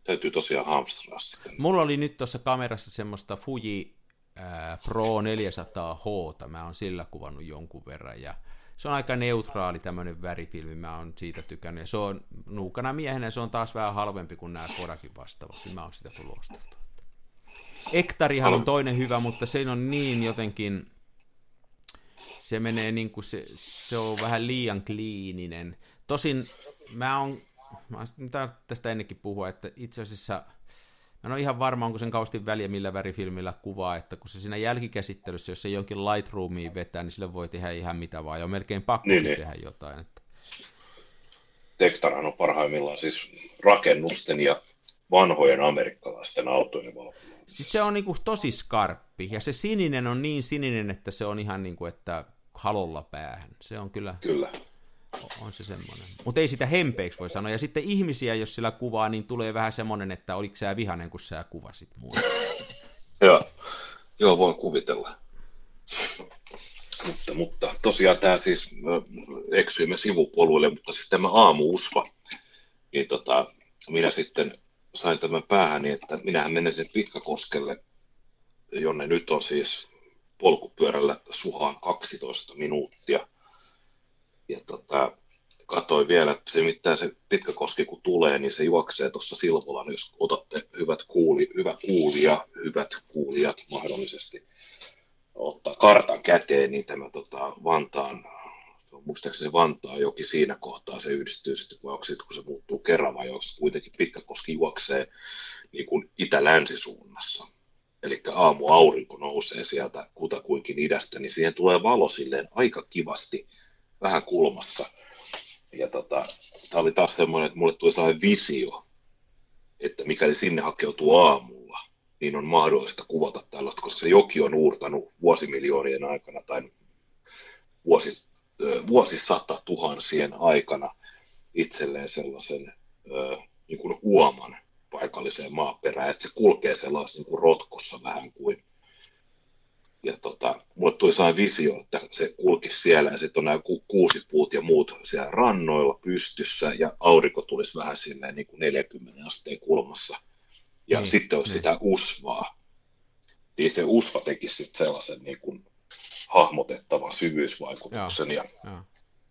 Täytyy tosiaan hamstraa sitten. Mulla oli nyt tuossa kamerassa semmoista Fuji äh, Pro 400H, mä oon sillä kuvannut jonkun verran, ja se on aika neutraali tämmöinen värifilmi, mä oon siitä tykännyt. Ja se on nuukana miehenä, se on taas vähän halvempi kuin nämä Kodakin vastaavat, niin mä oon sitä tullut ostettua. Ektarihan on toinen hyvä, mutta se on niin jotenkin, se menee niin kuin se, se on vähän liian kliininen. Tosin mä oon, mä oon tästä ennenkin puhua, että itse asiassa – Mä en ole ihan varma, onko sen kausti väliä millä värifilmillä kuvaa, että kun se siinä jälkikäsittelyssä, jos se jonkin Lightroomiin vetää, niin sille voi tehdä ihan mitä vaan, ja on melkein pakko niin, niin. tehdä jotain. Että... Tektaran on parhaimmillaan siis rakennusten ja vanhojen amerikkalaisten autojen valvonta. Siis se on niinku tosi skarppi, ja se sininen on niin sininen, että se on ihan niin kuin, että halolla päähän. Se on kyllä... Kyllä on se semmoinen. Mutta ei sitä hempeiksi voi sanoa. Ja sitten ihmisiä, jos sillä kuvaa, niin tulee vähän semmoinen, että oliko sä vihanen, kun sä kuvasit muuta. Joo, Joo voin kuvitella. Mutta, mutta tosiaan tämä siis, eksyimme sivupoluille, mutta siis tämä aamuusva, niin tota, minä sitten sain tämän päähäni, että minähän menen sen Pitkäkoskelle, jonne nyt on siis polkupyörällä suhaan 12 minuuttia ja tota, katsoin vielä, että se mitään se pitkä koski kun tulee, niin se juoksee tuossa Silvolan, jos otatte hyvät kuuli, hyvä kuulija, hyvät kuulijat mahdollisesti ottaa kartan käteen, niin tämä tota, Vantaan, muistaakseni Vantaa joki siinä kohtaa se yhdistyy sitten, kun, kun se muuttuu kerran vai onko kuitenkin Pitkäkoski juoksee niin kuin itä-länsisuunnassa. Eli aamu aurinko nousee sieltä kutakuinkin idästä, niin siihen tulee valo silleen aika kivasti vähän kulmassa. Ja tota, tämä oli taas semmoinen, että mulle tuli sellainen visio, että mikäli sinne hakeutuu aamulla, niin on mahdollista kuvata tällaista, koska se joki on uurtanut vuosimiljoonien aikana tai vuosis, vuosisata tuhansien aikana itselleen sellaisen niin kuin uoman paikalliseen maaperään, että se kulkee sellaisessa niin kuin rotkossa vähän kuin ja tota, mulle tuli sellainen visio, että se kulki siellä ja sitten on nämä ku- kuusipuut ja muut siellä rannoilla pystyssä ja aurinko tulisi vähän silleen niin kuin 40 asteen kulmassa. Ja niin, sitten olisi niin. sitä usvaa. Niin se usva teki sitten sellaisen niin kuin hahmotettavan syvyysvaikutuksen. Ja,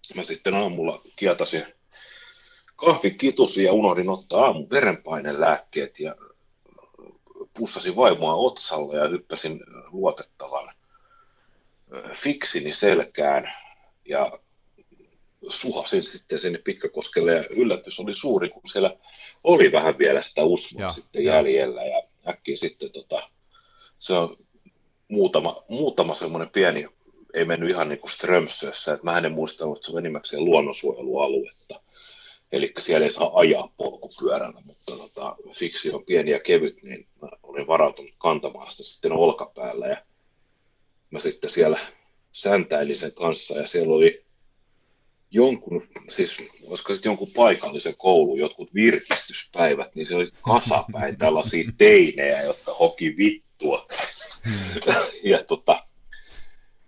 ja mä sitten aamulla kietasin kahvikitusi ja unohdin ottaa aamun verenpainelääkkeet ja pussasin vaimoa otsalle ja hyppäsin luotettavan fiksini selkään ja suhasin sitten sinne Pitkäkoskelle ja yllätys oli suuri, kun siellä oli vähän vielä sitä usvaa ja, sitten ja. jäljellä ja äkkiä sitten tota, se on muutama, muutama semmoinen pieni, ei mennyt ihan niin kuin Strömsössä, että mä en muistanut, että se on enimmäkseen luonnonsuojelualuetta. Eli siellä ei saa ajaa polkupyörällä, mutta tota, fiksi on pieni ja kevyt, niin mä olin varautunut kantamaan sitä sitten olkapäällä ja mä sitten siellä säntäilin sen kanssa ja siellä oli jonkun, siis olisiko sitten jonkun paikallisen koulun jotkut virkistyspäivät, niin se oli kasapäin tällaisia teinejä, jotka hoki vittua. Hmm. ja tota,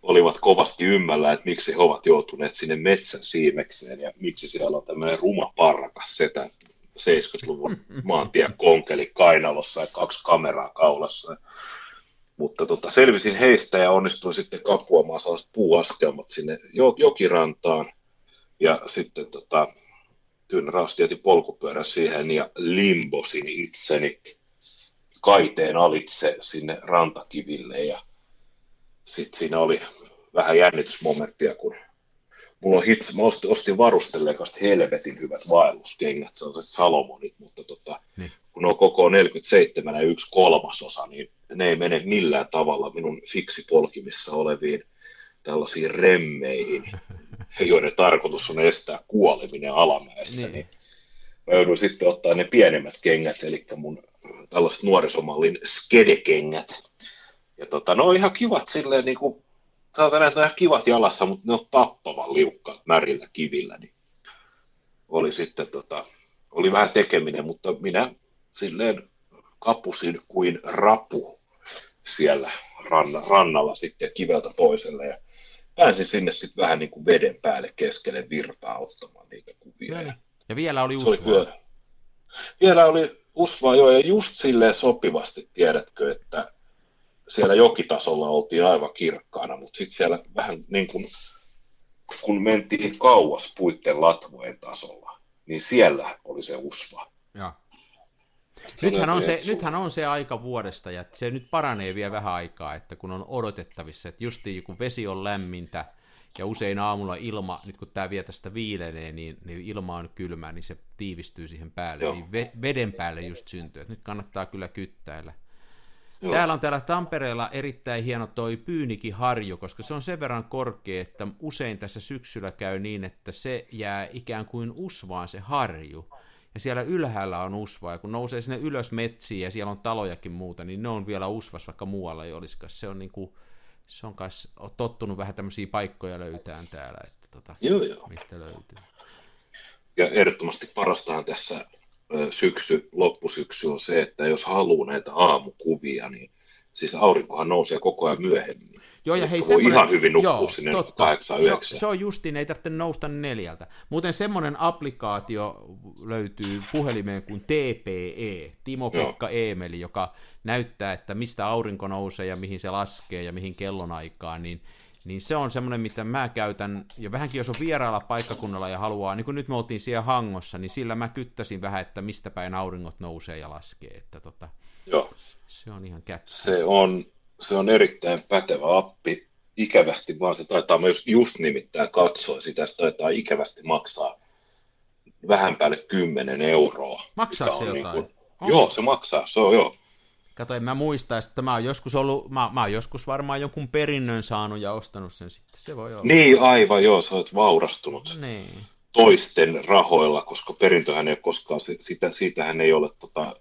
olivat kovasti ymmällä, että miksi he ovat joutuneet sinne metsän siimekseen ja miksi siellä on tämmöinen ruma parrakas setä 70-luvun maantien konkeli kainalossa ja kaksi kameraa kaulassa. Mutta tota, selvisin heistä ja onnistuin sitten kapuamaan sellaiset puuaskelmat sinne jokirantaan. Ja sitten tota, Tyynä Raasti polkupyörän siihen ja limbosin itseni kaiteen alitse sinne rantakiville. Ja sitten siinä oli vähän jännitysmomenttia, kun mulla on hitsi, mä ostin, ostin varustelleekasta helvetin hyvät vaelluskengät, sellaiset Salomonit, mutta tota, niin. kun ne on koko 47 ja yksi kolmasosa, niin ne ei mene millään tavalla minun fiksipolkimissa oleviin tällaisiin remmeihin, joiden tarkoitus on estää kuoleminen alamäessä, niin. niin mä jouduin sitten ottaa ne pienemmät kengät, eli mun tällaiset nuorisomallin skedekengät. Ja tota, ne on ihan kivat silleen niin kuin että ihan kivat jalassa, mutta ne on tappavan liukkaat märillä kivillä, niin oli sitten tota, oli vähän tekeminen, mutta minä silleen kapusin kuin rapu siellä ranna, rannalla sitten kiveltä toiselle ja pääsin sinne sitten vähän niin kuin veden päälle keskelle virtaa ottamaan niitä kuvia. Ja, niin. ja vielä oli usvaa. Oli, vielä oli usvaa jo ja just silleen sopivasti, tiedätkö, että siellä jokitasolla oltiin aivan kirkkaana, mutta sitten siellä vähän niin kuin, kun mentiin kauas puitten latvojen tasolla, niin siellä oli se usva. Ja. Nythän on, se, nythän on se aika vuodesta, ja se nyt paranee vielä vähän aikaa, että kun on odotettavissa, että justiin kun vesi on lämmintä, ja usein aamulla ilma, nyt kun tämä vielä tästä viilenee, niin, niin ilma on kylmä, niin se tiivistyy siihen päälle, Joo. niin ve, veden päälle just syntyy. Nyt kannattaa kyllä kyttäillä. Joo. Täällä on täällä Tampereella erittäin hieno toi Pyynikiharju, koska se on sen verran korkea, että usein tässä syksyllä käy niin, että se jää ikään kuin usvaan se harju. Ja siellä ylhäällä on usva, ja kun nousee sinne ylös metsiin ja siellä on talojakin muuta, niin ne on vielä usvas, vaikka muualla ei olisikaan. Se on niin kuin, se on kai tottunut vähän tämmöisiä paikkoja löytään täällä, että tota, joo, joo. mistä löytyy. Ja ehdottomasti parastahan tässä syksy, loppusyksy on se, että jos haluaa näitä aamukuvia, niin siis aurinkohan nousee koko ajan myöhemmin. Joo, ja hei, voi ihan hyvin nukkua joo, sinne totta. 8 se, se on justiin, ei tarvitse nousta neljältä. Muuten semmoinen applikaatio löytyy puhelimeen kuin TPE, Timo-Pekka Eemeli, joka näyttää, että mistä aurinko nousee ja mihin se laskee ja mihin kellonaikaan, niin niin se on semmoinen, mitä mä käytän, ja vähänkin jos on vierailla paikkakunnalla ja haluaa, niin kuin nyt me oltiin siellä Hangossa, niin sillä mä kyttäsin vähän, että mistä päin auringot nousee ja laskee, että tota, Joo. se on ihan kättä. Se on, se on erittäin pätevä appi, ikävästi vaan se taitaa myös just nimittäin katsoa sitä, se taitaa ikävästi maksaa vähän päälle 10 euroa. Maksaako se jotain? Niin kuin, joo, se maksaa, se on joo. Kato, en mä muista, että mä oon joskus ollut, mä, mä oon joskus varmaan jonkun perinnön saanut ja ostanut sen sitten, se voi olla. Niin, aivan, joo, sä oot vaurastunut niin. toisten rahoilla, koska perintöhän ei ole koskaan, sitä, siitähän ei ole tota,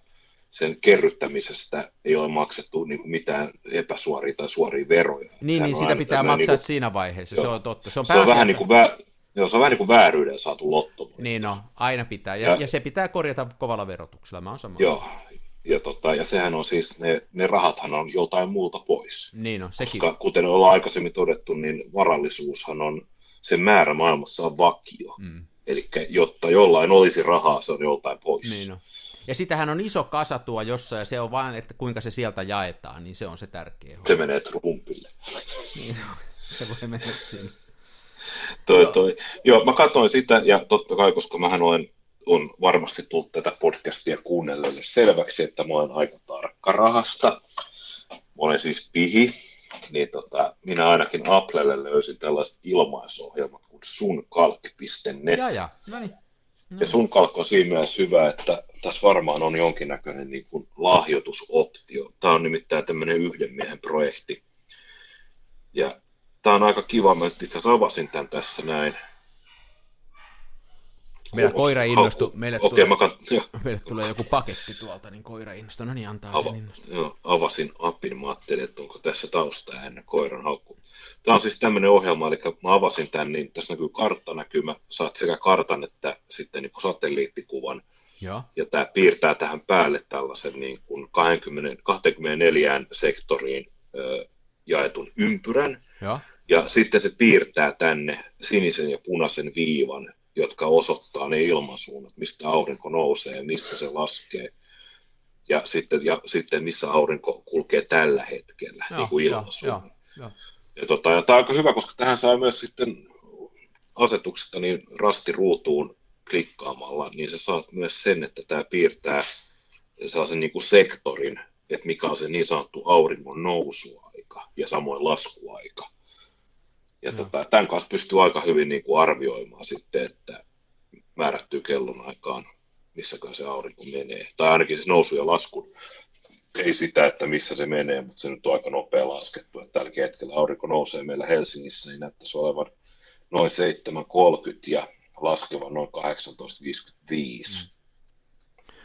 sen kerryttämisestä ei ole maksettu niin kuin mitään epäsuoria tai suoria veroja. Niin, Sehän niin sitä pitää maksaa niin kuin- siinä vaiheessa, se Joo. on totta. Se on, se on vähän niin kuin, vä, joo, se on vähän niin kuin vääryyden saatu lotto. Niin no, aina pitää. Ja, Ja- ja se pitää korjata kovalla verotuksella, mä oon samaa. Joo, ja, tota, ja sehän on siis, ne, ne rahathan on joltain muulta pois. Niin no, sekin. Koska kuten ollaan aikaisemmin todettu, niin varallisuushan on, sen määrä maailmassa on vakio. Mm. Eli jotta jollain olisi rahaa, se on joltain pois. Niin no. Ja sitähän on iso kasa tuo jossain, ja se on vain, että kuinka se sieltä jaetaan, niin se on se tärkeä. Se menee Trumpille. Niin, se voi mennä sinne. Toi, Joo. toi. Joo, mä katsoin sitä, ja totta kai, koska mähän olen, on varmasti tullut tätä podcastia kuunnelleille selväksi, että mä olen aika tarkka rahasta. Mä olen siis pihi, niin tota, minä ainakin Applelle löysin tällaiset ilmaisohjelmat kuin sunkalk.net. Ja, ja, no niin. Ja sun kalkko on siinä mielessä hyvä, että tässä varmaan on jonkinnäköinen niin kuin lahjoitusoptio. Tämä on nimittäin tämmöinen yhden miehen projekti. Ja tämä on aika kiva, mä itse asiassa avasin tämän tässä näin. Meillä koira innostui, meille, Okei, tulee, kat... meille tulee joku paketti tuolta, niin koira innostui. No niin, antaa ava... sen innostua. joo, avasin appin, mä ajattelin, että onko tässä tausta ennen koiran haukku. Tämä on siis tämmöinen ohjelma, eli mä avasin tämän, niin tässä näkyy karttanäkymä, saat sekä kartan että sitten niin kuin satelliittikuvan, Joo, ja tämä piirtää tähän päälle tällaisen niin kuin 20, 24 sektoriin ö, jaetun ympyrän, joo, ja sitten se piirtää tänne sinisen ja punaisen viivan, jotka osoittaa ne ilmansuunnat, mistä aurinko nousee ja mistä se laskee. Ja sitten, ja sitten missä aurinko kulkee tällä hetkellä, Joo, niin kuin ilmansuunnat. joo, joo. Ja, tota, ja tämä on aika hyvä, koska tähän saa myös sitten asetuksesta niin rastiruutuun klikkaamalla, niin sä saat myös sen, että tämä piirtää sellaisen niin kuin sektorin, että mikä on se niin sanottu auringon nousuaika ja samoin laskuaika. Ja Joo. tota, tämän kanssa pystyy aika hyvin niin kuin arvioimaan sitten, että määrättyy kellon aikaan, missäkään se aurinko menee. Tai ainakin siis nousu ja lasku. Ei sitä, että missä se menee, mutta se nyt on aika nopea laskettu. Että tällä hetkellä aurinko nousee meillä Helsingissä, niin näyttäisi olevan noin 7.30 ja laskevan noin 18.55.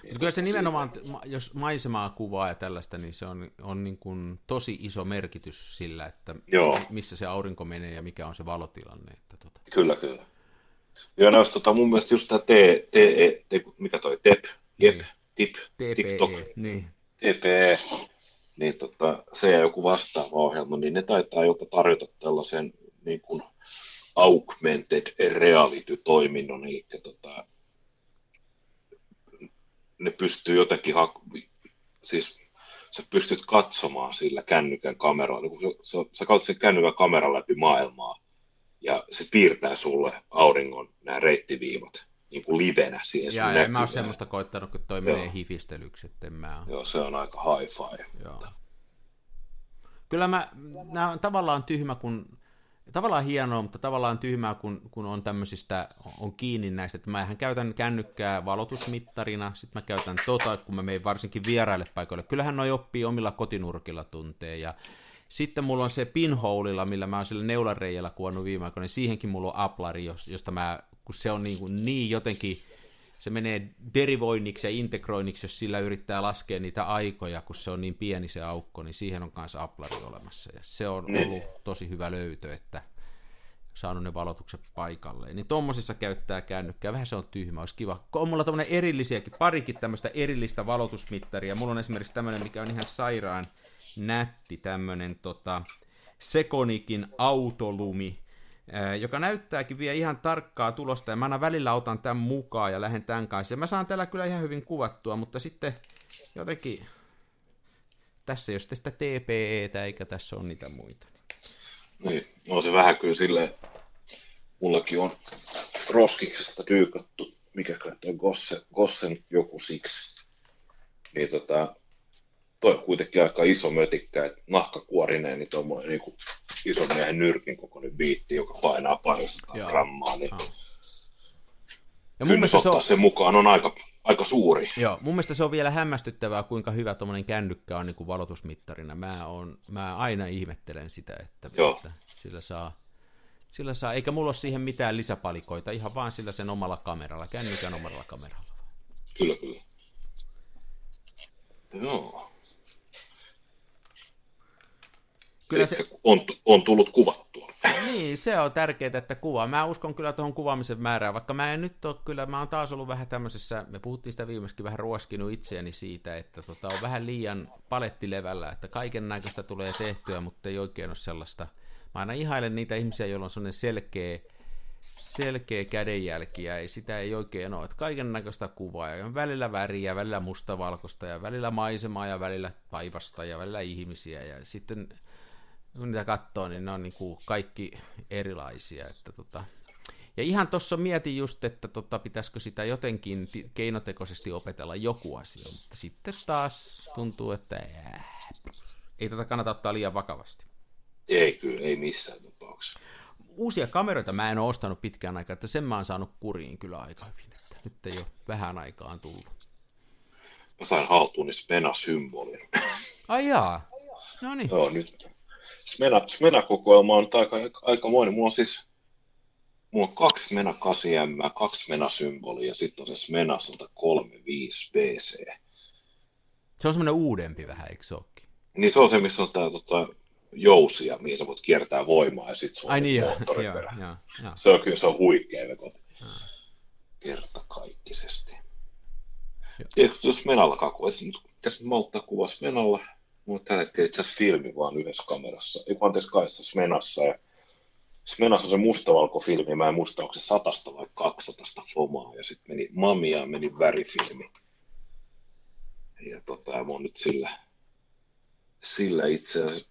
Mutta kyllä se nimenomaan, ma- jos maisemaa kuvaa ja tällaista, niin se on, on niin kuin tosi iso merkitys sillä, että Joo. missä se aurinko menee ja mikä on se valotilanne. Että tota. Kyllä, kyllä. Ja näistä tota, mun mielestä just tämä T, T, E, T, mikä toi, TEP, JEP, Niin. TIP, TikTok, TPE, niin. TPE, niin tota, se ja joku vastaava ohjelma, niin ne taitaa jopa tarjota tällaisen niin kuin augmented reality-toiminnon, eli tota, ne pystyy jotenkin, hak- siis sä pystyt katsomaan sillä kännykän kameralla, niin kun sä, sä katsot sen kännykän kameran läpi maailmaa, ja se piirtää sulle auringon nämä reittiviivat niin kuin livenä siihen Ja, sun ja en mä ole semmoista koittanut, kun toi Joo. menee hifistelyksi, että mä. Joo, se on aika hi-fi. Joo. Kyllä mä, nämä on tavallaan tyhmä, kun, tavallaan hienoa, mutta tavallaan tyhmää, kun, kun on tämmöisistä, on kiinni näistä, että mähän käytän kännykkää valotusmittarina, sitten mä käytän tota, kun mä menen varsinkin vieraille paikoille. Kyllähän noi oppii omilla kotinurkilla tuntee, ja sitten mulla on se pinholeilla, millä mä oon sillä neulareijällä kuvannut viime aikoina, niin siihenkin mulla on aplari, jos- josta mä, kun se on niin, niin jotenkin, se menee derivoinniksi ja integroinniksi, jos sillä yrittää laskea niitä aikoja, kun se on niin pieni se aukko, niin siihen on kanssa aplari olemassa. Ja se on Niin. ollut tosi hyvä löytö, että saanut ne valotukset paikalleen. Niin tommosissa käyttää kännykkää, vähän se on tyhmä, olisi kiva. On mulla tämmönen erillisiäkin, parikin tämmöistä erillistä valotusmittaria. Mulla on esimerkiksi tämmönen, mikä on ihan sairaan nätti, tämmönen tota, Sekonikin autolumi, joka näyttääkin vielä ihan tarkkaa tulosta, ja mä aina välillä otan tämän mukaan ja lähden tämän kanssa. Ja mä saan tällä kyllä ihan hyvin kuvattua, mutta sitten jotenkin tässä ei ole sitä TPEtä, eikä tässä ole niitä muita. Niin, on se vähän kyllä silleen, mullakin on roskiksesta dyykattu, mikä toi Gosse, Gossen joku siksi. Niin tota, toi kuitenkin aika iso mötikkä, että nahkakuorinen, niin tuommoinen niin kuin ison miehen nyrkin kokoinen biitti, joka painaa parisataa grammaa, niin. Ja mun se on, sen mukaan on aika, aika suuri. Joo, mun mielestä se on vielä hämmästyttävää, kuinka hyvä tuommoinen kännykkä on niin kuin valotusmittarina. Mä, on, mä aina ihmettelen sitä, että, Joo. että sillä saa, sillä saa, eikä mulla ole siihen mitään lisäpalikoita, ihan vaan sillä sen omalla kameralla, kännykän omalla kameralla. Kyllä, kyllä. Joo. Kyllä se... on, on tullut kuvattua. niin, se on tärkeää, että kuvaa. Mä uskon kyllä tuohon kuvaamisen määrään, vaikka mä en nyt ole kyllä, mä oon taas ollut vähän tämmöisessä, me puhuttiin sitä viimeksi vähän ruoskinut itseäni siitä, että tota, on vähän liian palettilevällä, että kaiken näköistä tulee tehtyä, mutta ei oikein ole sellaista. Mä aina ihailen niitä ihmisiä, joilla on sellainen selkeä, selkeä kädenjälki ja ei, sitä ei oikein ole. Että kaiken näköistä kuvaa ja välillä väriä, välillä mustavalkoista ja välillä maisemaa ja välillä taivasta ja välillä ihmisiä ja sitten kun niitä katsoo, niin ne on niin kuin kaikki erilaisia. Että tota. Ja ihan tuossa mietin just, että tota, pitäisikö sitä jotenkin keinotekoisesti opetella joku asia, mutta sitten taas tuntuu, että äh, ei tätä kannata ottaa liian vakavasti. Ei kyllä, ei missään tapauksessa. Uusia kameroita mä en ole ostanut pitkään aikaa, että sen mä oon saanut kuriin kyllä aika hyvin, että nyt ei ole vähän aikaan tullut. Mä sain haltuun Spena-symbolin. Ai jaa, no niin. Joo, nyt Smena, Smena-kokoelma on aika, aika monen. Mulla on siis mulla on kaksi Smena 8M, kaksi Smena-symbolia ja sitten on se Smena 135 BC. Se on semmoinen uudempi vähän, eikö se olekin? Niin se on se, missä on tämä tota, jousia, mihin sä voit kiertää voimaa ja sitten sulla Ai niin, joo, joo, joo, joo. Se on kyllä se on huikea vekot. Kertakaikkisesti. Tiedätkö, jos Menalla kakua, tässä malttaa kuvaa Menalla, On tällä hetkellä itse asiassa filmi vaan yhdessä kamerassa. Ei vaan kahdessa Smenassa. Ja Smenassa on se mustavalkofilmi, mä en muista, onko se satasta vai kaksatasta fomaa. Ja sitten meni Mamia ja meni värifilmi. Ja tota, mä oon nyt sillä, sillä itse asiassa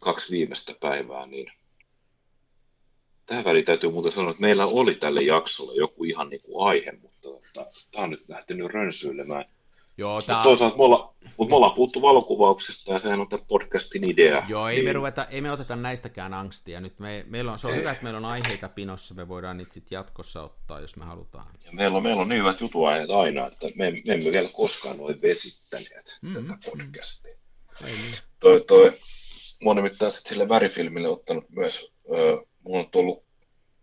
kaksi viimeistä päivää, niin tähän väliin täytyy muuten sanoa, että meillä oli tälle jaksolle joku ihan niin kuin aihe, mutta tota, tämä on nyt lähtenyt rönsyilemään Joo, tää... Mutta toisaalta me ollaan, mutta me ollaan puhuttu valokuvauksesta ja sehän on tämän podcastin idea. Joo, ei me, ruveta, ei me oteta näistäkään angstia. Nyt me, meillä on, se on ei. hyvä, että meillä on aiheita pinossa, me voidaan niitä sitten jatkossa ottaa, jos me halutaan. Ja meillä on, meillä on niin hyvät jutuaiheet aina, että me, me emme vielä koskaan ole vesittäneet mm, tätä podcastia. Ei niin. Toi, toi, mä oon nimittäin sitten sille värifilmille ottanut myös, ö, mulla on ollut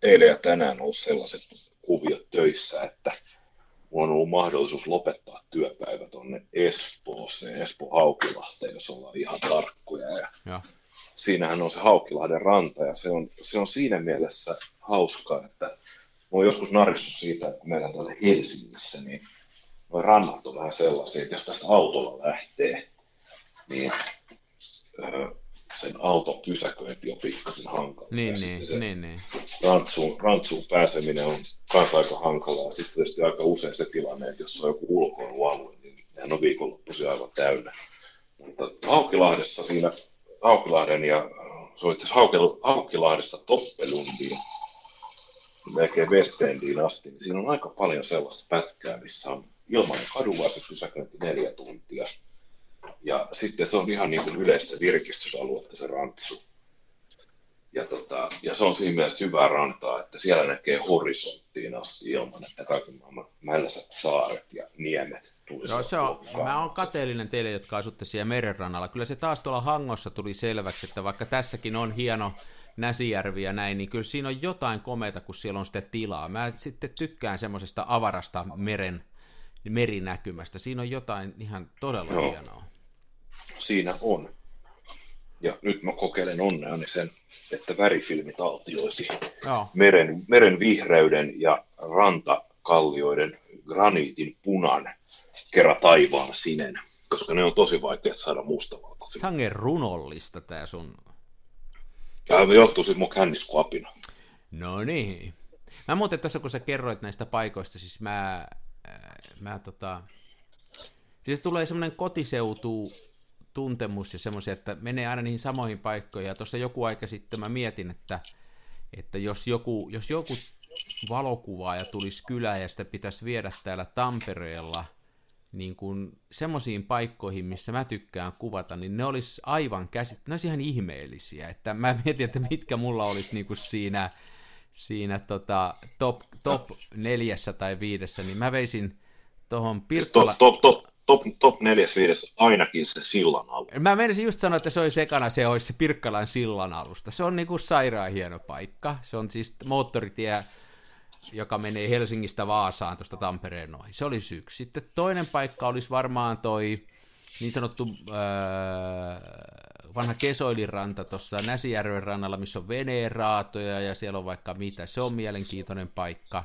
eilen ja tänään ollut sellaiset kuviot töissä, että on ollut mahdollisuus lopettaa työpäivä tuonne Espooseen, Espoo Haukilahteen, jos ollaan ihan tarkkoja. Ja ja. Siinähän on se Haukilahden ranta ja se on, se on siinä mielessä hauska, että mä oon joskus narissut siitä, että meillä täällä Helsingissä, niin nuo rannat on vähän sellaisia, että jos tästä autolla lähtee, niin öö, sen auton pysäköinti on pikkasen hankala. Niin, niin, se niin, niin. Rantsuun, rantsuun pääseminen on kanssa aika hankalaa. Sitten tietysti aika usein se tilanne, että jos on joku ulkoilualue, niin nehän on viikonloppuisin aivan täynnä. Mutta Haukilahdessa siinä, Haukilahden ja se on itse Haukilahdesta Toppelundiin, melkein Westendiin asti, niin siinä on aika paljon sellaista pätkää, missä on ilmainen kadunvarsi pysäköinti neljä tuntia – ja sitten se on ihan niin kuin yleistä virkistysaluetta se rantsu. Ja, tota, ja se on siinä mielessä hyvää rantaa, että siellä näkee horisonttiin asti ilman, että kaiken maailman mälläsät saaret ja niemet No se on, mä oon kateellinen teille, jotka asutte siellä merenrannalla. Kyllä se taas tuolla Hangossa tuli selväksi, että vaikka tässäkin on hieno Näsijärvi ja näin, niin kyllä siinä on jotain komeita, kun siellä on sitä tilaa. Mä sitten tykkään semmoisesta avarasta meren, merinäkymästä. Siinä on jotain ihan todella Joo. hienoa siinä on. Ja nyt mä kokeilen onneani sen, että värifilmi taltioisi meren, meren vihreyden ja rantakallioiden graniitin punan kerran taivaan sinen, koska ne on tosi vaikea saada mustavalkoisia. Sangen runollista tää sun... Ja johtuu sitten mun känniskuapina. No niin. Mä muuten tuossa, kun sä kerroit näistä paikoista, siis mä, mä tota... Siis tulee semmoinen kotiseutu tuntemus ja semmoisia, että menee aina niihin samoihin paikkoihin. Ja tuossa joku aika sitten mä mietin, että, että jos joku, jos joku valokuvaaja tulisi kylään ja sitä pitäisi viedä täällä Tampereella niin kuin semmoisiin paikkoihin, missä mä tykkään kuvata, niin ne olisi aivan käsit, ne olisi ihan ihmeellisiä. Että mä mietin, että mitkä mulla olisi niin kuin siinä, siinä tota, top, top neljässä tai viidessä, niin mä veisin tuohon Pirkkola... Siis top, top, top, top, top 4 5 ainakin se sillan alus. Mä menisin just sanoa, että se olisi sekana, se olisi se Pirkkalan sillan alusta. Se on niinku sairaan hieno paikka. Se on siis moottoritie, joka menee Helsingistä Vaasaan tuosta Tampereen ohi. Se olisi yksi. Sitten toinen paikka olisi varmaan toi niin sanottu öö, vanha Kesoiliranta tuossa Näsijärven rannalla, missä on veneeraatoja ja siellä on vaikka mitä. Se on mielenkiintoinen paikka.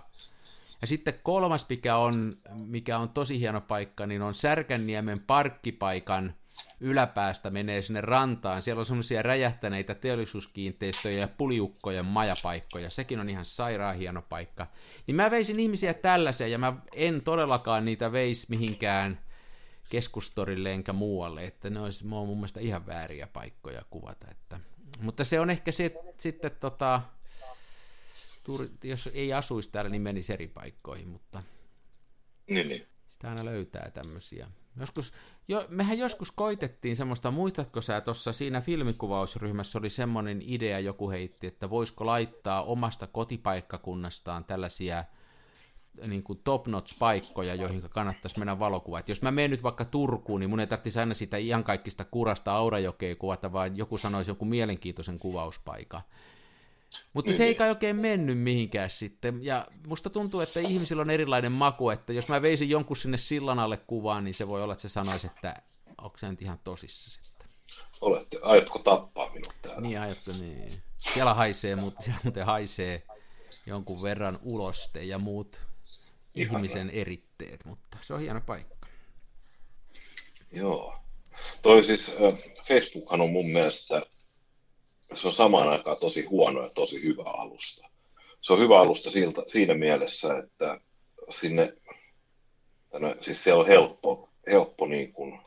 Ja sitten kolmas, mikä on, mikä on tosi hieno paikka, niin on Särkänniemen parkkipaikan yläpäästä menee sinne rantaan. Siellä on semmoisia räjähtäneitä teollisuuskiinteistöjä ja puliukkojen majapaikkoja. Sekin on ihan sairaan hieno paikka. Niin mä veisin ihmisiä tällaiseen, ja mä en todellakaan niitä veisi mihinkään keskustorille enkä muualle, että ne olisi mun mielestä ihan vääriä paikkoja kuvata. Että. Mutta se on ehkä se, sitten tota, jos ei asuisi täällä, niin menisi eri paikkoihin, mutta niin, niin. sitä aina löytää tämmöisiä. Joskus, jo, mehän joskus koitettiin semmoista, muistatko sä tuossa siinä filmikuvausryhmässä oli semmoinen idea, joku heitti, että voisiko laittaa omasta kotipaikkakunnastaan tällaisia niin kuin top-notch-paikkoja, joihin kannattaisi mennä valokuvaan. jos mä menen nyt vaikka Turkuun, niin mun ei tarvitsisi aina sitä kaikista kurasta Aurajokea kuvata, vaan joku sanoisi joku mielenkiintoisen kuvauspaikan. Mutta se ei kai oikein mennyt mihinkään sitten. Ja musta tuntuu, että ihmisillä on erilainen maku, että jos mä veisin jonkun sinne sillan alle kuvaan, niin se voi olla, että se sanoisi, että onko se nyt ihan tosissa sitten. Olette, aiotko tappaa minut täällä? Niin, aiotko, niin. Siellä haisee, mutta siellä muuten haisee jonkun verran uloste ja muut Ihana. ihmisen eritteet, mutta se on hieno paikka. Joo. Toi siis, Facebookhan on mun mielestä se on samaan aikaan tosi huono ja tosi hyvä alusta. Se on hyvä alusta siltä, siinä mielessä, että sinne, tänne, siis se on helppo, helppo niin kuin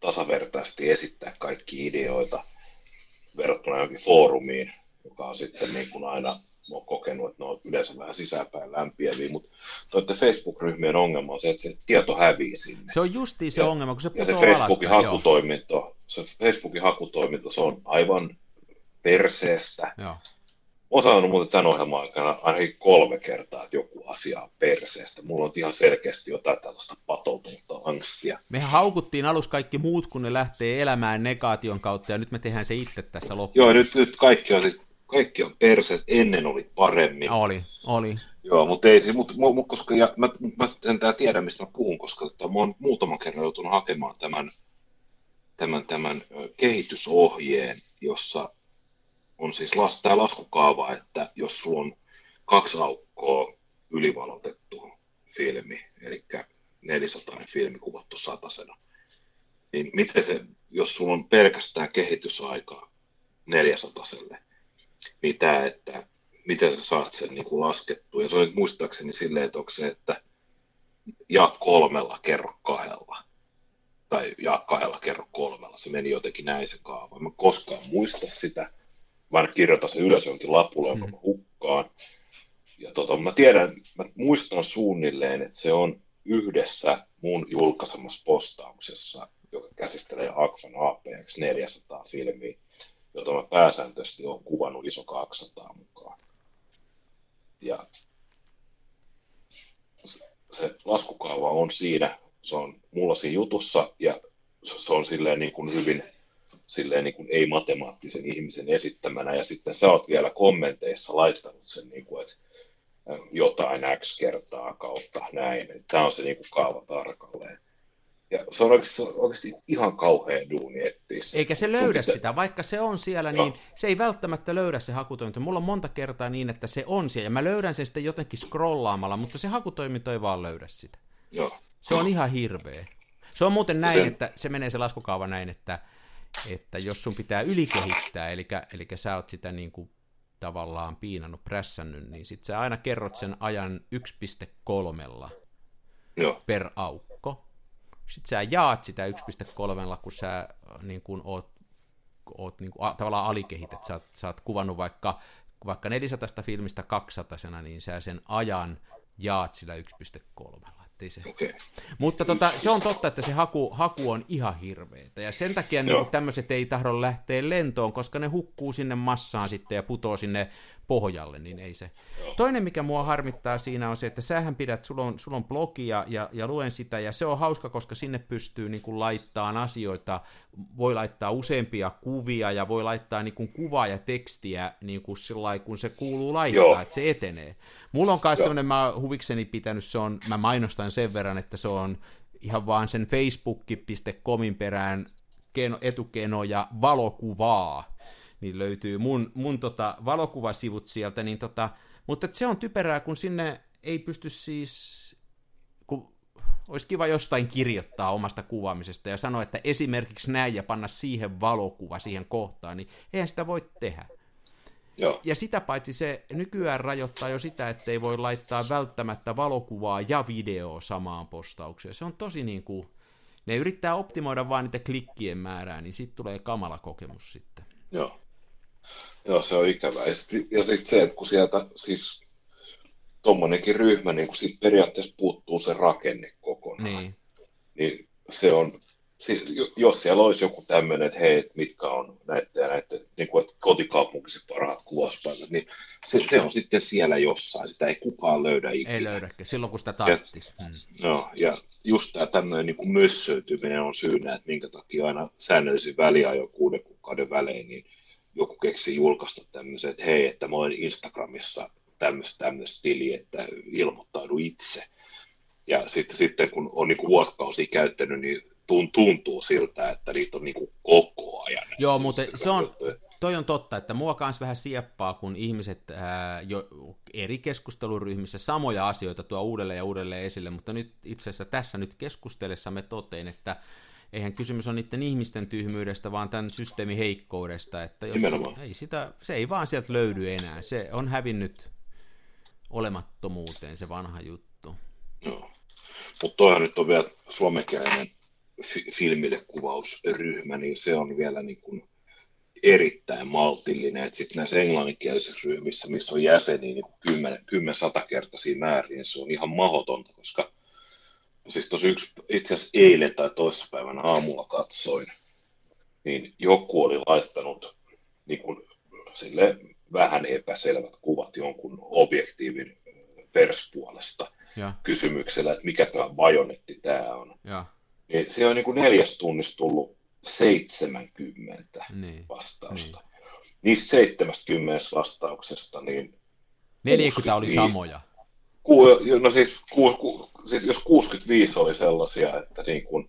tasavertaisesti esittää kaikki ideoita verrattuna johonkin foorumiin, joka on sitten niin kuin aina mä oon kokenut, että ne on yleensä vähän sisäpäin lämpiäviä, mutta Facebook-ryhmien ongelma on se, että se tieto hävii sinne. Se on justiin se ja, ongelma, kun se Ja se Facebookin alaspäin, hakutoiminto, se Facebookin hakutoiminto, se on aivan perseestä. Joo. Olen sanonut muuten tämän ohjelman aikana ainakin kolme kertaa, että joku asia on perseestä. Mulla on ihan selkeästi jotain tällaista patoutunutta angstia. Mehän haukuttiin alus kaikki muut, kun ne lähtee elämään negaation kautta, ja nyt me tehdään se itse tässä loppuun. Joo, nyt, nyt kaikki, on, kaikki on perseet, ennen oli paremmin. Oli, oli. Joo, mutta ei siis, mutta, koska ja, mä, mä tää tiedä, mistä mä puhun, koska tota, mä oon muutaman kerran joutunut hakemaan tämän, tämän, tämän kehitysohjeen, jossa on siis las, tämä laskukaava, että jos sulla on kaksi aukkoa ylivalotettu filmi, eli 400 filmi kuvattu satasena, niin miten se, jos sulla on pelkästään kehitysaika 400 niin tämä, että miten sä saat sen niin kuin laskettua. Ja se nyt muistaakseni silleen, että onko se, että ja kolmella kerro kahdella. Tai ja kahdella kerro kolmella. Se meni jotenkin näin se kaava. Mä koskaan muista sitä mä kirjoitan sen ylös jonkin lapulle, jonka mä hukkaan. Ja tota, mä tiedän, mä muistan suunnilleen, että se on yhdessä mun julkaisemassa postauksessa, joka käsittelee Akvan APX 400 filmiä, jota mä pääsääntöisesti olen kuvannut iso 200 mukaan. Ja se laskukaava on siinä, se on mulla siinä jutussa ja se on silleen niin kuin hyvin silleen niin kuin ei-matemaattisen ihmisen esittämänä, ja sitten sä oot vielä kommenteissa laittanut sen, niin kuin, että jotain X kertaa kautta näin. Tämä on se niin kuin kaava tarkalleen. Ja se on oikeasti, se on oikeasti ihan kauhea duuni etsiä. Eikä se löydä sitä, sitä, vaikka se on siellä, no. niin se ei välttämättä löydä se hakutoiminto. Mulla on monta kertaa niin, että se on siellä, ja mä löydän sen sitten jotenkin scrollaamalla, mutta se hakutoiminto ei vaan löydä sitä. Joo. Se on ihan hirveä. Se on muuten näin, sen... että se menee se laskukaava näin, että että jos sun pitää ylikehittää, eli, eli sä oot sitä niin kuin tavallaan piinannut, prässännyt, niin sit sä aina kerrot sen ajan 1.3 Joo. per aukko. Sitten sä jaat sitä 1.3, kun sä niin kuin oot, oot niin kuin, a, tavallaan alikehität. Sä, sä oot kuvannut vaikka, vaikka 400 filmistä 200 niin sä sen ajan jaat sillä 1.3 se. Okay. Mutta tota, se on totta, että se haku, haku on ihan hirveetä. Ja sen takia niin tämmöiset ei tahdo lähteä lentoon, koska ne hukkuu sinne massaan sitten ja putoo sinne pohjalle, niin ei se. Toinen, mikä mua harmittaa siinä on se, että sähän pidät, sulla on, sulla on blogi ja, ja, luen sitä, ja se on hauska, koska sinne pystyy niin kuin laittamaan asioita, voi laittaa useampia kuvia ja voi laittaa niin kuin kuvaa ja tekstiä niin kuin sillai, kun se kuuluu laittaa, Joo. että se etenee. Mulla on myös sellainen, mä huvikseni pitänyt, se on, mä mainostan sen verran, että se on ihan vaan sen facebook.comin perään keno, etukeno ja valokuvaa, niin löytyy mun, mun tota, valokuvasivut sieltä, niin tota, mutta se on typerää, kun sinne ei pysty siis, kun olisi kiva jostain kirjoittaa omasta kuvaamisesta ja sanoa, että esimerkiksi näin ja panna siihen valokuva siihen kohtaan, niin eihän sitä voi tehdä. Joo. Ja sitä paitsi se nykyään rajoittaa jo sitä, että ei voi laittaa välttämättä valokuvaa ja videoa samaan postaukseen. Se on tosi niin kuin, ne yrittää optimoida vaan niitä klikkien määrää, niin sitten tulee kamala kokemus sitten. Joo. Joo, se on ikävää. Ja sitten sit se, että kun sieltä siis tuommoinenkin ryhmä, niin kun siitä periaatteessa puuttuu se rakenne kokonaan, Niin. niin se on, siis, jo- jos siellä olisi joku tämmöinen, että hei, mitkä on näitä ja näitä, niin kuin, että kotikaupunkisi parhaat kuvauspaikat, niin se, se on sitten siellä jossain, sitä ei kukaan löydä ikinä. Ei löydäkään, silloin kun sitä tarttis. Hmm. No, ja just tämä tämmöinen niin mössöityminen on syynä, että minkä takia aina säännöllisin väliajoin kuuden kuukauden välein, niin joku keksi julkaista tämmöisen, että hei, että mä olen Instagramissa tämmöistä tämmöistä tili, että ilmoittaudu itse. Ja sitten, sitten kun on niin vuosikausia käyttänyt, niin tun- tuntuu siltä, että niitä on niin kuin koko ajan. Joo, mutta se on, toi on totta, että mua kanssa vähän sieppaa, kun ihmiset ää, jo eri keskusteluryhmissä samoja asioita tuo uudelleen ja uudelleen esille, mutta nyt itse asiassa tässä nyt keskustellessamme totein, että eihän kysymys ole niiden ihmisten tyhmyydestä, vaan tämän systeemin heikkoudesta, että jos Nimenomaan. ei sitä, se ei vaan sieltä löydy enää, se on hävinnyt olemattomuuteen se vanha juttu. Joo. Mutta toihan nyt on vielä suomenkielinen fi- filmille kuvausryhmä, niin se on vielä niin kuin erittäin maltillinen. Sitten näissä englanninkielisissä ryhmissä, missä on jäseniä niin kuin 10, 10 kertaisia määriä, niin se on ihan mahdotonta, koska siis tuossa yksi, itse asiassa eilen tai toissapäivänä aamulla katsoin, niin joku oli laittanut niin kuin, sille vähän epäselvät kuvat jonkun objektiivin perspuolesta Ja, kysymyksellä, että mikäkään bajonetti tämä on. ja, Niin se on niin kuin neljäs tunnissa tullut 70 niin. vastausta. Niistä 70 vastauksesta, niin 40 oli 65. samoja. Ku, no siis, ku, ku, siis jos 65 oli sellaisia, että niin kuin,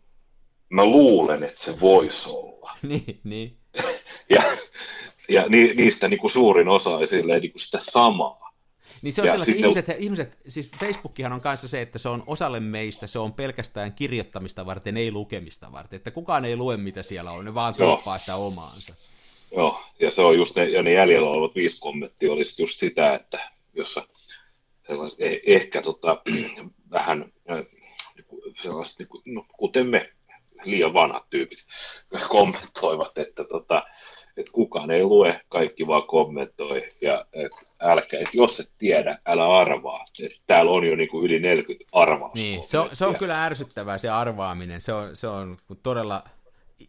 mä luulen, että se voisi olla. niin, niin. Ja, ja ni, niistä niin kuin suurin osa oli silleen, niin kuin sitä samaa. Niin se on Ja sellainen, että sitten- ihmiset, ihmiset, siis Facebookihan on kanssa se, että se on osalle meistä, se on pelkästään kirjoittamista varten, ei lukemista varten, että kukaan ei lue mitä siellä on, ne vaan Joo. tuppaa sitä omaansa. Joo, ja se on just ne, ja ne jäljellä olevat viisi kommenttia olisi just sitä, että jossa sellaiset, eh, ehkä tota, vähän äh, niinku sellaiset, niinku, no, kuten me, liian vanhat tyypit, kommentoivat, että, tota, että kukaan ei lue, kaikki vaan kommentoi, ja et, älkää, et jos et tiedä, älä arvaa. Et täällä on jo niinku yli 40 arvausta. Niin, se on, se on kyllä ärsyttävää se arvaaminen, se on, se on todella,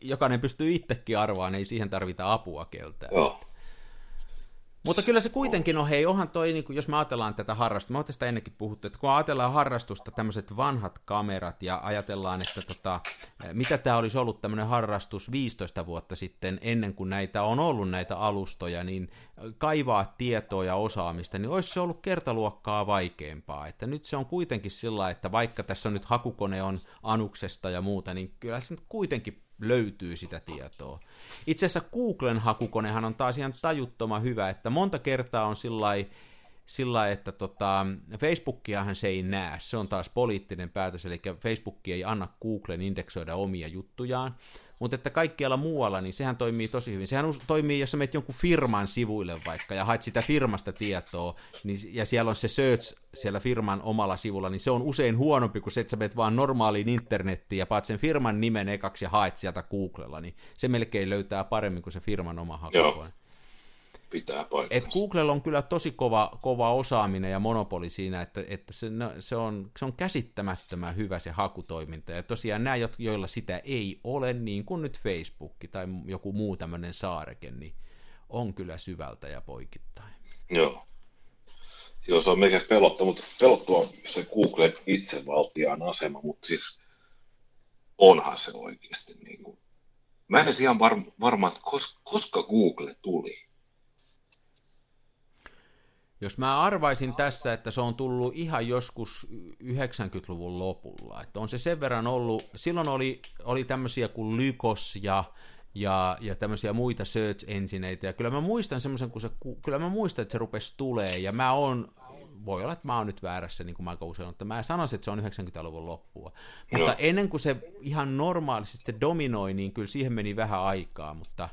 jokainen pystyy itsekin arvaamaan, ei siihen tarvita apua keltään. Joo, Mutta kyllä se kuitenkin on, hei, onhan toi, niin kuin, jos me ajatellaan tätä harrastusta, mä oon tästä ennenkin puhuttu, että kun ajatellaan harrastusta, tämmöiset vanhat kamerat, ja ajatellaan, että tota, mitä tämä olisi ollut tämmöinen harrastus 15 vuotta sitten, ennen kuin näitä on ollut näitä alustoja, niin kaivaa tietoa ja osaamista, niin olisi se ollut kertaluokkaa vaikeampaa. Että nyt se on kuitenkin sillä, että vaikka tässä on nyt hakukone on anuksesta ja muuta, niin kyllä se nyt kuitenkin löytyy sitä tietoa. Itse asiassa Googlen hakukonehan on taas ihan tajuttoman hyvä, että monta kertaa on sillä sillä että tota, Facebookiahan se ei näe, se on taas poliittinen päätös, eli Facebook ei anna Googlen indeksoida omia juttujaan, mutta että kaikkialla muualla, niin sehän toimii tosi hyvin. Sehän toimii, jos sä menet jonkun firman sivuille vaikka ja haet sitä firmasta tietoa, niin, ja siellä on se search siellä firman omalla sivulla, niin se on usein huonompi kuin se, että sä menet vaan normaaliin internettiin ja paat sen firman nimen ekaksi ja haet sieltä Googlella, niin se melkein löytää paremmin kuin se firman oma hakukone. Pitää paikkaa. Et Googlella on kyllä tosi kova, kova osaaminen ja monopoli siinä, että, että se, no, se, on, se on käsittämättömän hyvä se hakutoiminta. Ja tosiaan nämä, jo- joilla sitä ei ole, niin kuin nyt Facebook tai joku muu tämmöinen saareke, niin on kyllä syvältä ja poikittain. Joo. Joo, se on meikä pelottava, mutta pelottava on se Googlen itsevaltiaan asema, mutta siis onhan se oikeasti niin kuin... Mä en edes ihan var- varma, että kos- koska Google tuli. Jos mä arvaisin tässä, että se on tullut ihan joskus 90-luvun lopulla, että on se sen verran ollut, silloin oli, oli tämmöisiä kuin Lykos ja, ja, ja tämmöisiä muita search engineitä, ja kyllä mä muistan semmoisen, kun se, kyllä mä muistan, että se rupesi tulee, ja mä oon, voi olla, että mä oon nyt väärässä, niin kuin mä aika usein, mutta mä sanoisin, että se on 90-luvun loppua. Mutta ennen kuin se ihan normaalisti se dominoi, niin kyllä siihen meni vähän aikaa, mutta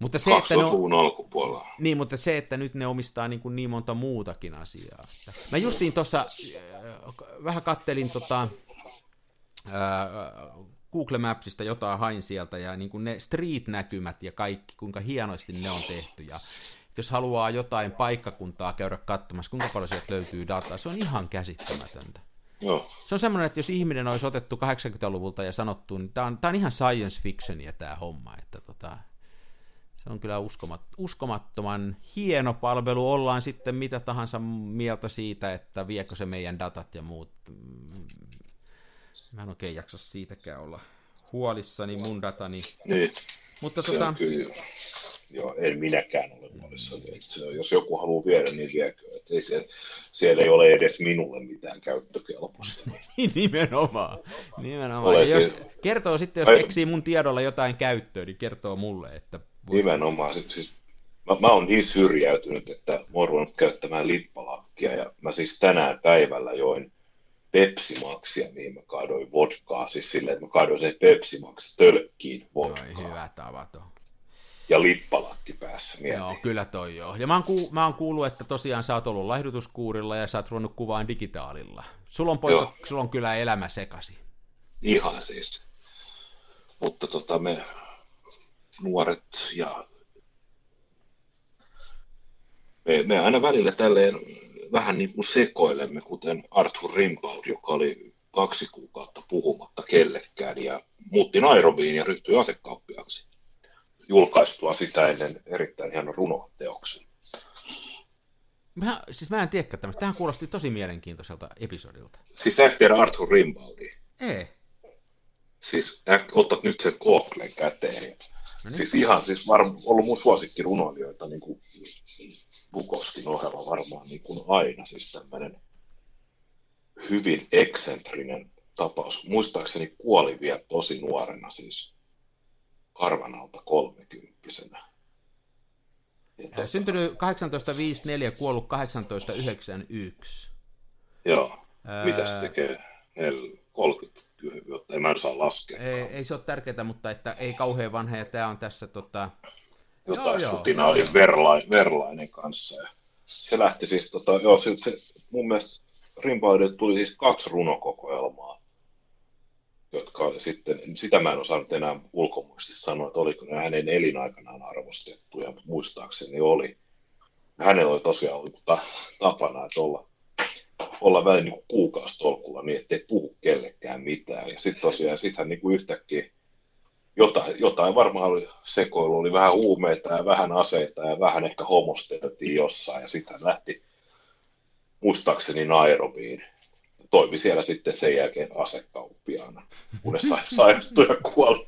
mutta se, että ne on, alkupuolella. Niin, mutta se, että nyt ne omistaa niin, kuin niin monta muutakin asiaa. Mä justiin tuossa äh, vähän kattelin tota, äh, Google Mapsista jotain hain sieltä, ja niin kuin ne street-näkymät ja kaikki, kuinka hienosti ne on tehty, ja jos haluaa jotain paikkakuntaa käydä katsomassa, kuinka paljon sieltä löytyy dataa, se on ihan käsittämätöntä. Joo. Se on semmoinen, että jos ihminen olisi otettu 80-luvulta ja sanottu, niin tämä on, tämä on ihan science fictionia tämä homma, että tota, se on kyllä uskomat, uskomattoman hieno palvelu, ollaan sitten mitä tahansa mieltä siitä, että viekö se meidän datat ja muut. Mä en oikein jaksa siitäkään olla huolissani mun datani. Niin. Mutta se tota... kyllä, joo, en minäkään ole huolissani. Että jos joku haluaa viedä, niin viekö. Että ei siellä, siellä ei ole edes minulle mitään käyttökelpoista. Nimenomaan. Nimenomaan. Ja jos kertoo sitten, jos keksii mun tiedolla jotain käyttöä, niin kertoo mulle, että Nimenomaan. Siis, siis, mä, mä oon niin syrjäytynyt, että mä oon ruvennut käyttämään lippalakkia ja mä siis tänään päivällä join Pepsi-maksia, mihin mä kaadoin vodkaa, siis silleen, että mä kaadoin sen Pepsi-max tölkkiin vodkaa. Oi, hyvä tavato. Ja lippalakki päässä, mietin. Joo, kyllä toi joo. Ja mä oon, ku, mä oon kuullut, että tosiaan sä oot ollut laihdutuskuurilla ja sä oot ruvennut kuvaan digitaalilla. Sulla on, poika, sulla on kyllä elämä sekasi. Ihan siis. Mutta tota, me nuoret ja me, me aina välillä tälleen vähän niin kuin sekoilemme, kuten Arthur Rimbaud, joka oli kaksi kuukautta puhumatta kellekään ja muutti Nairobiin ja ryhtyi asekauppiaksi julkaistua sitä ennen erittäin hienon runoteoksen. Mä, siis mä en tiedä tämmöistä. Tähän kuulosti tosi mielenkiintoiselta episodilta. Siis sä et tiedä Arthur Rimbaudia? Ei. Siis otat nyt sen Googlen käteen No niin. Siis ihan siis var, ollut mun suosikkirunoilijoita niin kuin Bukoskin ohella varmaan niin kuin aina. Siis tämmöinen hyvin eksentrinen tapaus. Muistaakseni kuoli vielä tosi nuorena siis karvanalta kolmekymppisenä. Tota... Syntynyt 1854, kuollut 1891. Joo. Mitä se tekee? 30 vuotta, en mä saa laskea. Ei, ei se ole tärkeää, mutta että ei kauhean vanha, ja tämä on tässä tota... Jotain joo, sutina joo, oli joo. Verlain, Verlainen kanssa. Ja se lähti siis, tota, joo, se, se, mun mielestä Rimbaudille tuli siis kaksi runokokoelmaa, jotka sitten, sitä mä en osannut enää ulkomuistista sanoa, että oliko ne hänen elinaikanaan arvostettuja, mutta muistaakseni oli. Hänellä oli tosiaan ollut tapana, että olla olla välillä niin kuukausitolkulla niin, ettei puhu kellekään mitään. Ja sitten tosiaan, sitten niin kuin yhtäkkiä jotain, jotain varmaan oli sekoilu, oli vähän huumeita ja vähän aseita ja vähän ehkä homosteltiin jossain. Ja sitten hän lähti muistaakseni Nairobiin. Toimi siellä sitten sen jälkeen asekauppiaana, kunnes sairastui ja kuoli.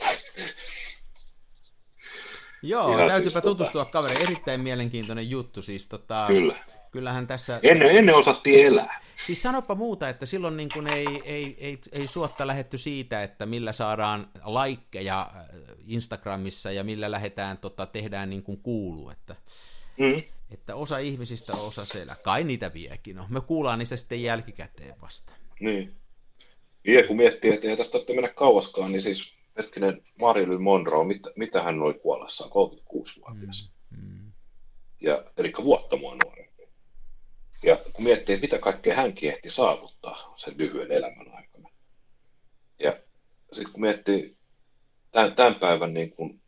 Joo, Ihan täytyypä siis, tutustua tota... kaveri. Erittäin mielenkiintoinen juttu. Siis, tota, Kyllä. Kyllähän tässä... Ennen, ennen osattiin elää. Siis sanopa muuta, että silloin niin kuin ei, ei, ei, ei suotta lähetty siitä, että millä saadaan laikkeja äh, Instagramissa ja millä lähdetään, tota, tehdään niin kuin kuuluu. Että, mm. että osa ihmisistä on osa siellä. Kai niitä viekin on. Me kuullaan niistä sitten jälkikäteen vasta. Niin. Vie kun miettii, että ei tästä tarvitse mennä kauaskaan, niin siis hetkinen Marilyn Monroe, mit, mitä hän oli kuollessaan, 36-vuotias. Mm. Mm. Ja, eli vuotta mua nuori. Ja kun miettii, mitä kaikkea hänkin ehti saavuttaa sen lyhyen elämän aikana. Ja sitten kun miettii tämän, tämän päivän niin kuin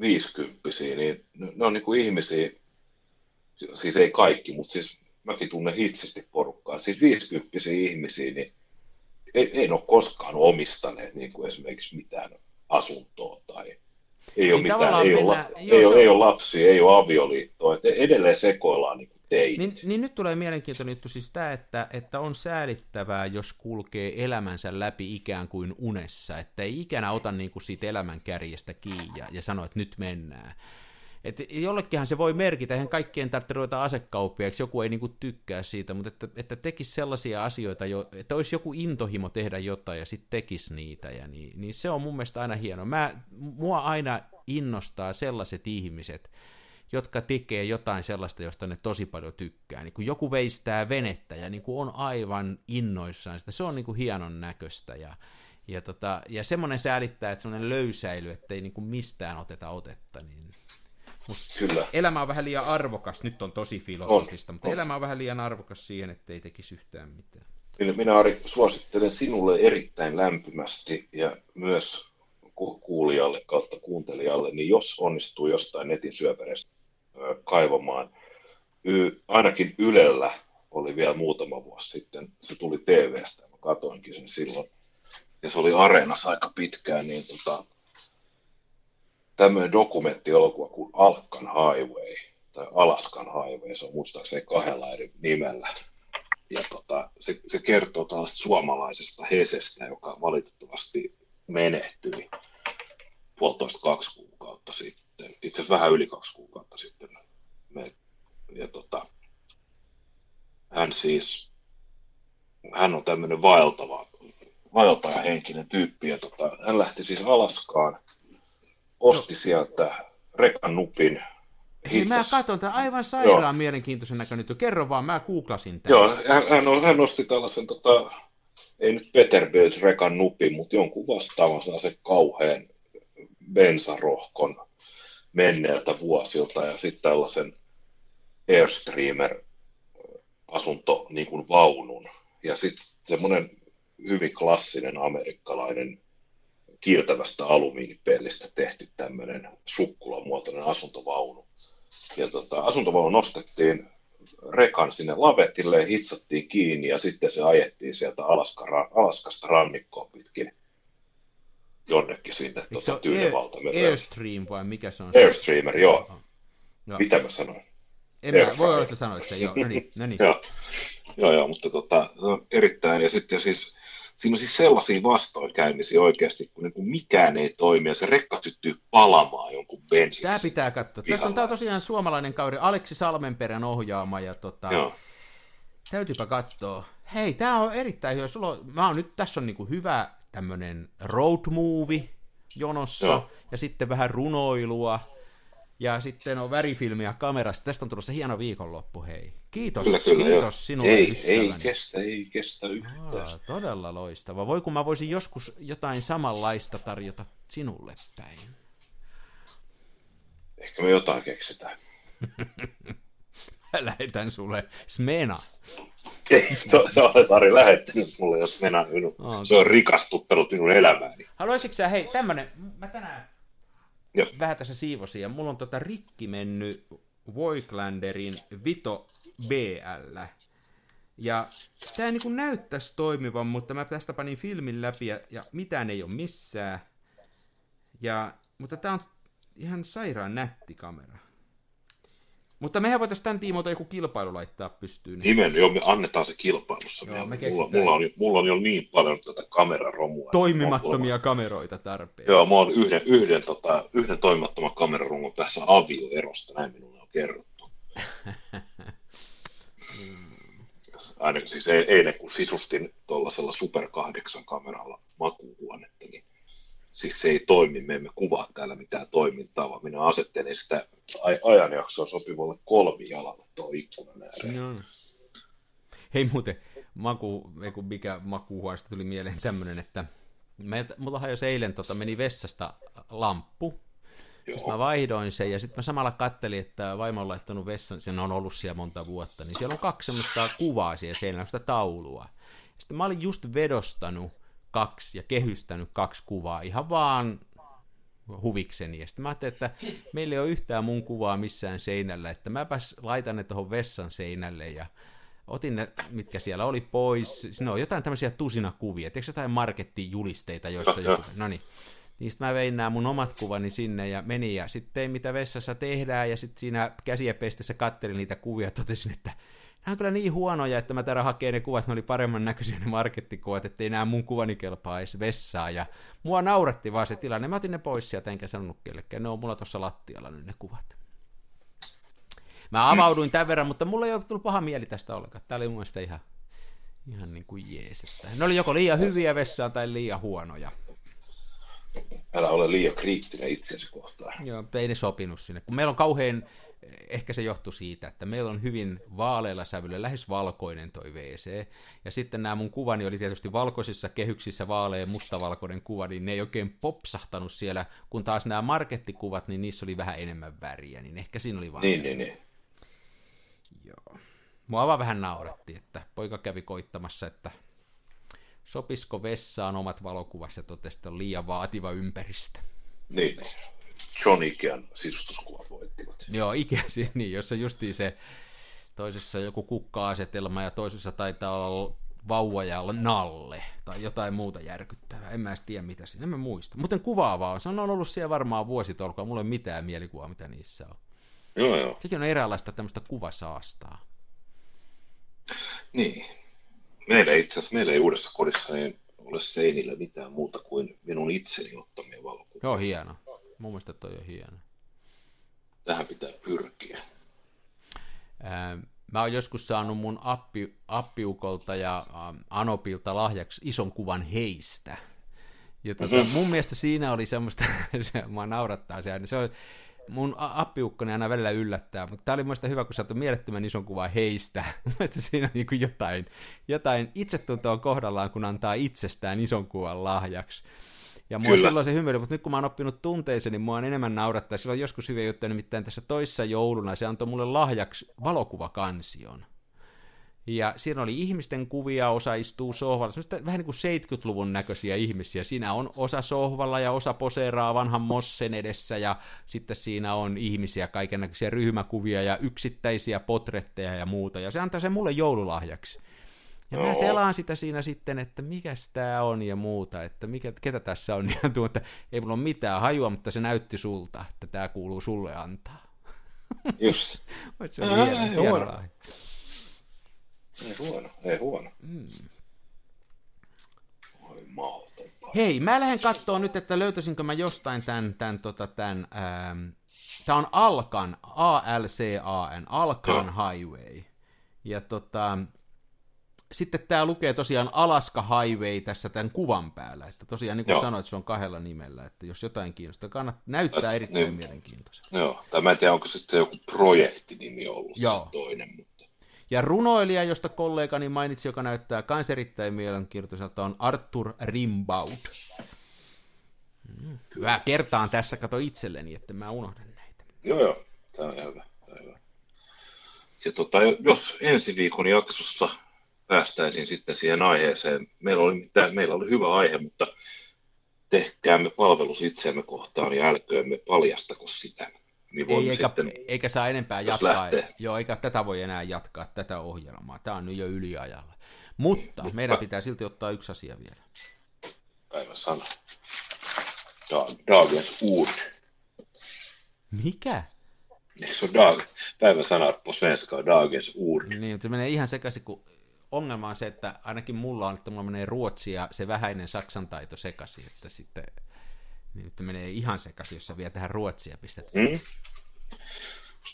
viisikymppisiä, niin ne on niin kuin ihmisiä, siis ei kaikki, mutta siis mäkin tunnen itsesti porukkaa, siis viisikymppisiä ihmisiä, niin ei, ei ole koskaan omistaneet niin kuin esimerkiksi mitään asuntoa tai ei ole, niin mitään, ei, ole, ei, ole, ei ole lapsia, ei ole avioliittoa, että edelleen sekoillaan niin teit. Niin, niin nyt tulee mielenkiintoinen juttu siis tämä, että, että on säälittävää, jos kulkee elämänsä läpi ikään kuin unessa, että ei ikänä ota niin kuin siitä elämän kärjestä kiinni ja, ja sano, että nyt mennään. Et jollekinhan se voi merkitä, eihän kaikkien tarvitse ruveta asekauppiaiksi, joku ei niinku tykkää siitä, mutta että, että tekisi sellaisia asioita, jo, että olisi joku intohimo tehdä jotain ja sitten tekisi niitä, ja niin, niin se on mun mielestä aina hieno. Mä, mua aina innostaa sellaiset ihmiset, jotka tekee jotain sellaista, josta ne tosi paljon tykkää. Niin kun joku veistää venettä ja niin on aivan innoissaan sitä, se on niin kuin hienon näköistä ja, ja, tota, ja semmoinen säälittää, että semmoinen löysäily, ettei niin kuin mistään oteta otetta, niin Musta Kyllä. Elämä on vähän liian arvokas, nyt on tosi filosofista, On, mutta on. elämä on vähän liian arvokas siihen, ettei tekisi yhtään mitään. Minä, minä Ari suosittelen sinulle erittäin lämpimästi ja myös ku- kuulijalle kautta kuuntelijalle, niin jos onnistuu jostain netin syöpäreistä kaivamaan, ainakin Ylellä oli vielä muutama vuosi sitten, se tuli TVstä, mä katoinkin sen silloin, ja se oli Areenassa aika pitkään, niin tota, tämmöinen dokumenttielokuva kuin Alkan Highway, tai Alaskan Highway, se on muistaakseni kahdella eri nimellä, ja tota, se, se kertoo tällaista suomalaisesta Hesestä, joka valitettavasti menehtyi puolitoista kaksi kuukautta sitten, itse asiassa vähän yli kaksi kuukautta sitten. Me, ja tota, hän siis, hän on tämmöinen vaeltava, vaeltajahenkinen tyyppi, ja tota, hän lähti siis Alaskaan, osti sieltä rekan nupin, Hei, mä katson tämän aivan sairaan mielenkiintoisen näköinen. juttu. Kerro vaan, mä googlasin tämän. Joo, hän, hän, on- hän nosti tällaisen, tota, ei nyt Peterbilt rekan nupin, mutta jonkun vastaavan se kauhean bensarohkon menneeltä vuosilta ja sitten tällaisen Airstreamer asunto niin kuin vaunun ja sitten semmoinen hyvin klassinen amerikkalainen kiiltävästä alumiinipellistä tehty tämmöinen sukkulamuotoinen asuntovaunu. Ja tota, asuntovaunu nostettiin rekan sinne lavetille, hitsattiin kiinni ja sitten se ajettiin sieltä Alaska, Alaskasta rannikkoon pitkin jonnekin sinne ole Tyynevaltamereen. Air, Airstream vai mikä se on? se? Airstreamer, joo. Joo. Mitä mä sanoin? En mä, voi olla, että sä sanoit sen, joo, no niin, no niin. Joo, joo, joo mutta tota, se on erittäin, ja sitten siis, siinä on siis sellaisia vastoinkäymisiä oikeasti, kun niin kuin mikään ei toimi, ja se rekka syttyy palamaan jonkun bensin. Tämä pitää katsoa. Tässä on on tosiaan suomalainen kaveri, Aleksi Salmenperän ohjaama, ja tota, Joo, täytyypä katsoa. Hei, tämä on erittäin hyvä. Sulla on, mä oon nyt, tässä on niinku hyvä tämmönen road movie jonossa, Joo. ja sitten vähän runoilua, ja sitten on värifilmiä kamerasta. Tästä on tulossa hieno viikonloppu, hei. Kiitos, kyllä, kyllä. kiitos joo. sinulle ei, ystäväni. ei kestä, ei kestä yhtään. Aa, todella loistava. Voi kun mä voisin joskus jotain samanlaista tarjota sinulle päin. Ehkä me jotain keksitään. Lähetän sulle Smena. Ei, to, sä olet Ari lähettänyt mulle, jos mennään minun. Aa, Se on rikastuttanut minun elämääni. Haluaisitko sä, hei, tämmönen, mä tänään Joo. vähän tässä siivosin, ja mulla on tota rikki mennyt Voiglanderin Vito BL. Ja tää niinku näyttäisi toimivan, mutta mä tästä panin filmin läpi, ja, ja mitään ei ole missään. Ja, mutta tää on ihan sairaan nätti kamera. Mutta mehän voitaisiin tämän tiimoilta joku kilpailu laittaa pystyyn. Niin Nimen, joo, me annetaan se kilpailussa. Joo, me mulla, mulla, on, jo- mulla on jo niin paljon tätä kameraromua. toimimattomia kameroita tarpeen. Joo, mä oon yhden, yhden, tota, yhden toimimattoman kamerarungon tässä avioerosta, näin minulle on kerrottu. Aina siis e- eilen, kun sisustin tuollaisella Super 8 kameralla makuuhuonetta, niin siis se ei toimi, me emme kuvaa täällä mitään toimintaa, vaan minä asettelin sitä aj- ajanjaksoa sopivalle kolmijalalle tuo ikkunan ääreen. No. Hei muuten, maku, ei kun mikä makuuhuoneesta tuli mieleen tämmönen, että me, mulla hajosi eilen, tota, meni vessasta lamppu, sitten mä Joo, vaihdoin sen ja sitten mä samalla kattelin, että vaimo on laittanut vessan, sen on ollut siellä monta vuotta, niin siellä on kaksi semmoista kuvaa siellä seinällä, sitä taulua. Sitten mä olin just vedostanut kaksi ja kehystänyt kaksi kuvaa ihan vaan huvikseni. Ja sitten mä ajattelin, että meillä ei ole yhtään mun kuvaa missään seinällä, että mäpäs laitan ne tuohon vessan seinälle ja otin ne, mitkä siellä oli pois. Siinä on jotain tämmöisiä tusinakuvia, tiedätkö jotain markettijulisteita, joissa joku, no niin. Niistä mä vein nämä mun omat kuvani sinne ja menin ja sitten tein mitä vessassa tehdään ja sitten siinä käsiä pestessä kattelin niitä kuvia ja totesin, että nämä on kyllä niin huonoja, että mä täällä hakee ne kuvat, ne oli paremman näköisiä ne markettikuvat, ettei nämä mun kuvani kelpaa edes vessaan ja mua nauratti vaan se tilanne. Mä otin ne pois sieltä enkä sanonut kellekään, ne on mulla tuossa lattialla nyt ne kuvat. Mä avauduin tämän verran, mutta mulla ei ole tullut paha mieli tästä ollenkaan. Tämä oli mun mielestä ihan, ihan niin kuin jees. Että ne oli joko liian hyviä vessaa tai liian huonoja. Älä ole liian kriittinen itsensä kohtaan. Joo, mutta ei ne sopinut sinne. Kun meillä on kauhean, ehkä se johtuu siitä, että meillä on hyvin vaaleilla sävyllä, lähes valkoinen toi WC. Ja sitten nämä mun kuvani oli tietysti valkoisissa kehyksissä vaaleen mustavalkoinen kuva, niin ne ei oikein popsahtanut siellä, kun taas nämä markettikuvat, niin niissä oli vähän enemmän väriä, niin ehkä siinä oli vaan... Niin, niin, niin. Joo. Mua vaan vähän nauratti, että poika kävi koittamassa, että sopisiko vessaan omat valokuvat ja totesi, että on liian vaativa ympäristö. Niin. John Ikean sisustuskuvat voittivat. Joo, Ikea, niin, jossa justiin se toisessa joku kukka-asetelma ja toisessa taitaa olla vauva ja nalle tai jotain muuta järkyttävää. En mä edes tiedä mitä siinä, en mä muista. Mutta kuvaavaa on. Se on ollut siellä varmaan vuositolkoa, mulla ei mitään mielikuvaa mitä niissä on. Joo, joo. Sekin on eräänlaista tämmöistä kuvasaastaa. Niin. Meillä itse asiassa, meillä ei uudessa kodissa ei ole seinillä mitään muuta kuin minun itseni ottamia valokuvia. Joo, hieno. Mun mielestä toi on hieno. Tähän pitää pyrkiä. Ää, mä oon joskus saanut mun appi, appiukolta ja ä, Anopilta lahjaksi ison kuvan heistä. Ja tota, mm-hmm. mun mielestä siinä oli semmoista, se, mua naurattaa se, se on, mun appiukkoni aina välillä yllättää, mutta tämä oli mielestäni hyvä, kun saatu mielettömän ison kuvan heistä. Mielestäni siinä on niin jotain, jotain itsetuntoa kohdallaan, kun antaa itsestään ison kuvan lahjaksi. Ja mua Kyllä. silloin se hymyili, mutta nyt kun mä oon oppinut tunteeseen, niin mua on enemmän naurattaa. Silloin joskus hyvin juttu, nimittäin tässä toissa jouluna se antoi mulle lahjaksi valokuvakansion. Ja siinä oli ihmisten kuvia, osa istuu sohvalla, semmoista vähän niin kuin 70-luvun näköisiä ihmisiä. Siinä on osa sohvalla ja osa poseeraa vanhan mossen edessä ja sitten siinä on ihmisiä, kaiken näköisiä ryhmäkuvia ja yksittäisiä potretteja ja muuta. Ja se antaa sen mulle joululahjaksi. Ja mä selaan sitä siinä sitten, että mikä tämä on ja muuta, että mikä, ketä tässä on. Ja tuo, että ei mulla ole mitään hajua, mutta se näytti sulta, että tämä kuuluu sulle antaa. Just. se on hieno, hieno huono. Ei huono, ei huono. Mm. Oi Hei, mä lähden katsoa nyt, että löytäisinkö mä jostain tämän, tämän, tota, tämän ähm, tämä on Alkan, A-L-C-A-N, Alkan Highway. Ja tota, sitten tämä lukee tosiaan Alaska Highway tässä tämän kuvan päällä, että tosiaan niin kuin Joo. sanoit, se on kahdella nimellä, että jos jotain kiinnostaa, kannat, näyttää erittäin niin, mielenkiintoiselta. Joo, tai mä en tiedä, onko sitten joku projektinimi ollut Joo. toinen, mutta... Ja runoilija, josta kollegani mainitsi, joka näyttää kans erittäin mielenkiintoiselta, on Arthur Rimbaud. Mm, hyvä, kertaan tässä, kato itselleni, että mä unohdan näitä. Joo, joo, tämä on hyvä. Tämä on hyvä. Ja tota, jos ensi viikon jaksossa päästäisiin sitten siihen aiheeseen. Meillä oli, mitään, meillä oli hyvä aihe, mutta tehkäämme palvelus itseämme kohtaan ja älköömme paljastako sitä. Niin Ei, eikä, sitten, eikä saa enempää jatkaa. Lähtee. Joo, eikä tätä voi enää jatkaa, tätä ohjelmaa. Tämä on nyt jo yliajalla. Mutta niin, meidän pitää silti ottaa yksi asia vielä. Päivän sana. Dagens ord. Mikä? Eikö se ole dag, päivän sana på svenska, dagens ord? Niin, se menee ihan sekaisin, kun ongelma on se, että ainakin mulla on, että mulla menee ruotsi ja se vähäinen saksan taito sekaisin, että sitten niin nyt menee ihan sekaisin, jos sä vielä tähän ruotsia pistät. Mm.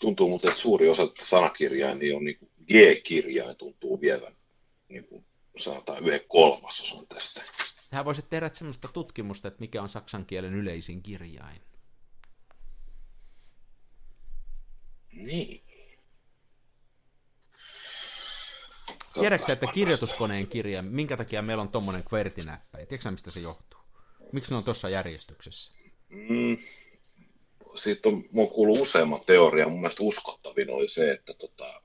tuntuu muuten, että suuri osa sanakirjaa niin on niin G-kirjain tuntuu vievän niin kuin sanotaan yhden kolmasosan tästä. Tähän voisit tehdä sellaista tutkimusta, että mikä on saksan kielen yleisin kirjain. Niin. Tiedätkö että kirjoituskoneen kirja, minkä takia meillä on tuommoinen QWERTY-näppäin? Tiedätkö mistä se johtuu? Miksi ne on tuossa järjestyksessä? Mm, siitä on, mä kuullut useamman teoria. Mun mielestä uskottavin oli se, että tota,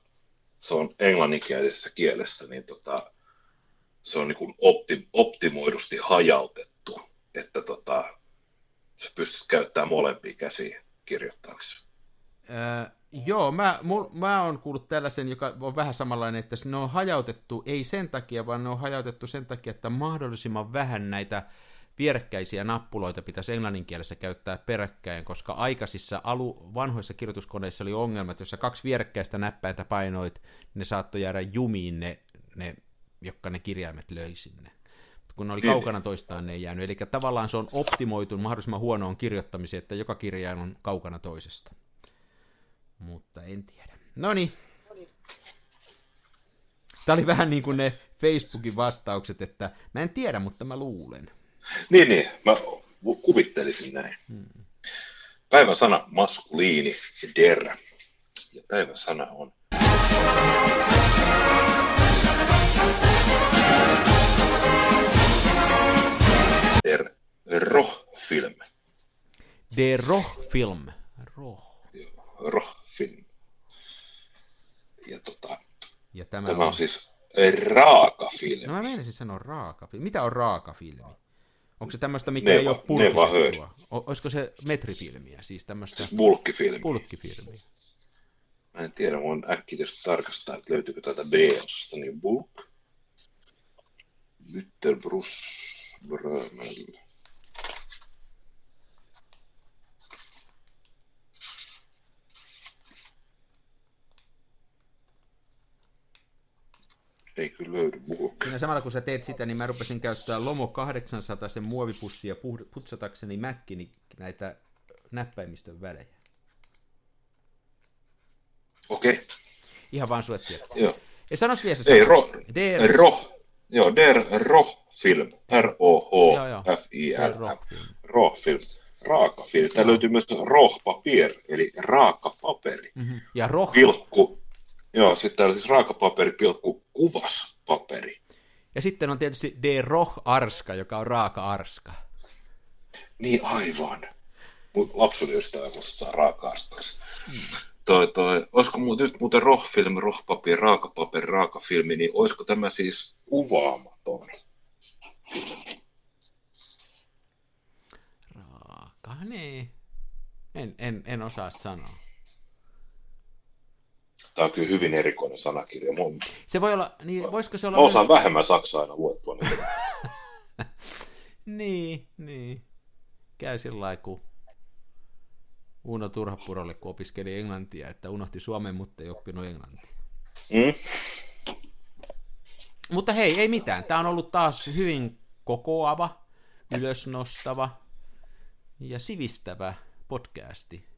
se on englanninkielisessä kielessä, niin tota, se on niin kuin opti, optimoidusti hajautettu, että tota, sä pystyt käyttämään molempia käsiä kirjoittaaksesi. Öö, Joo, mä, mul, mä oon kuullut tällaisen, joka on vähän samanlainen, että ne on hajautettu ei sen takia, vaan ne on hajautettu sen takia, että mahdollisimman vähän näitä vierekkäisiä nappuloita pitäisi englannin kielessä käyttää peräkkäin, koska aikaisissa alu, vanhoissa kirjoituskoneissa oli ongelma, että jos sä kaksi vierekkäistä näppäintä painoit, niin ne saattoi jäädä jumiin ne, ne jotka ne kirjaimet löi sinne. Kun ne oli kaukana toistaan, ne ei jäänyt. Eli tavallaan se on optimoitu mahdollisimman huonoon kirjoittamiseen, että joka kirjain on kaukana toisesta mutta en tiedä. No niin. Tämä oli vähän niin kuin ne Facebookin vastaukset, että mä en tiedä, mutta mä luulen. Niin, niin. Mä kuvittelisin näin. Hmm. Päivän sana maskuliini ja der. Ja päivän sana on Der Roh-film. Der Roh-film. Roh. Roh-film. Ja, tota, ja tämä, tämä on, on siis raaka filmi. No mä meinasin sanoa raaka filmi. Mitä on raaka filmi? Onko se tämmöistä, mikä ne ei ole purkitettua? Olisiko se metrifilmiä, siis tämmöistä... Bulkkifilmiä. Bulkkifilmiä. Mä en tiedä, voin äkkiä tarkastaa, että löytyykö täältä B-osasta, niin Bulk. Mytterbrus Brömel. Ei kyllä löydy Bulk. Siinä samalla kun sä teet sitä, niin mä rupesin käyttää Lomo 800 sen muovipussia putsatakseni Mäkkini näitä näppäimistön välejä. Okei. Okay. Ihan vaan sulle tiedä. Joo. Ja sanos vielä se Ei, ro, der... roh. Joo, Der Roh-film. R-O-H-F-I-L. Roh-film. Raaka film. Täällä löytyy myös roh-papier, eli raakapaperi. Mm-hmm. Ja roh... Pilkku. Joo, sitten täällä siis raakapaperi, pilkku, kuvas paperi. Ja sitten on tietysti De Roh-arska, joka on raaka-arska. Niin, aivan. Mut lapsuuden ystävä muistaa raaka-arskaksi. Mm toi, toi, olisiko mu- nyt muuten rohfilmi, rohpaperi, raakapaperi, raakafilmi, niin olisiko tämä siis kuvaamaton? Raaka, niin. En, en, en osaa sanoa. Tämä on kyllä hyvin erikoinen sanakirja. Mun... Se voi olla, niin voisiko se olla... Mä osaan vähemmän saksaa aina luettua. Niin, niin, niin. Käy sillä lailla, kun Uno Turhapurolle, kun opiskeli englantia, että unohti Suomen, mutta ei oppinut englantia. Mm. Mutta hei, ei mitään. Tämä on ollut taas hyvin kokoava, ylösnostava ja sivistävä podcasti.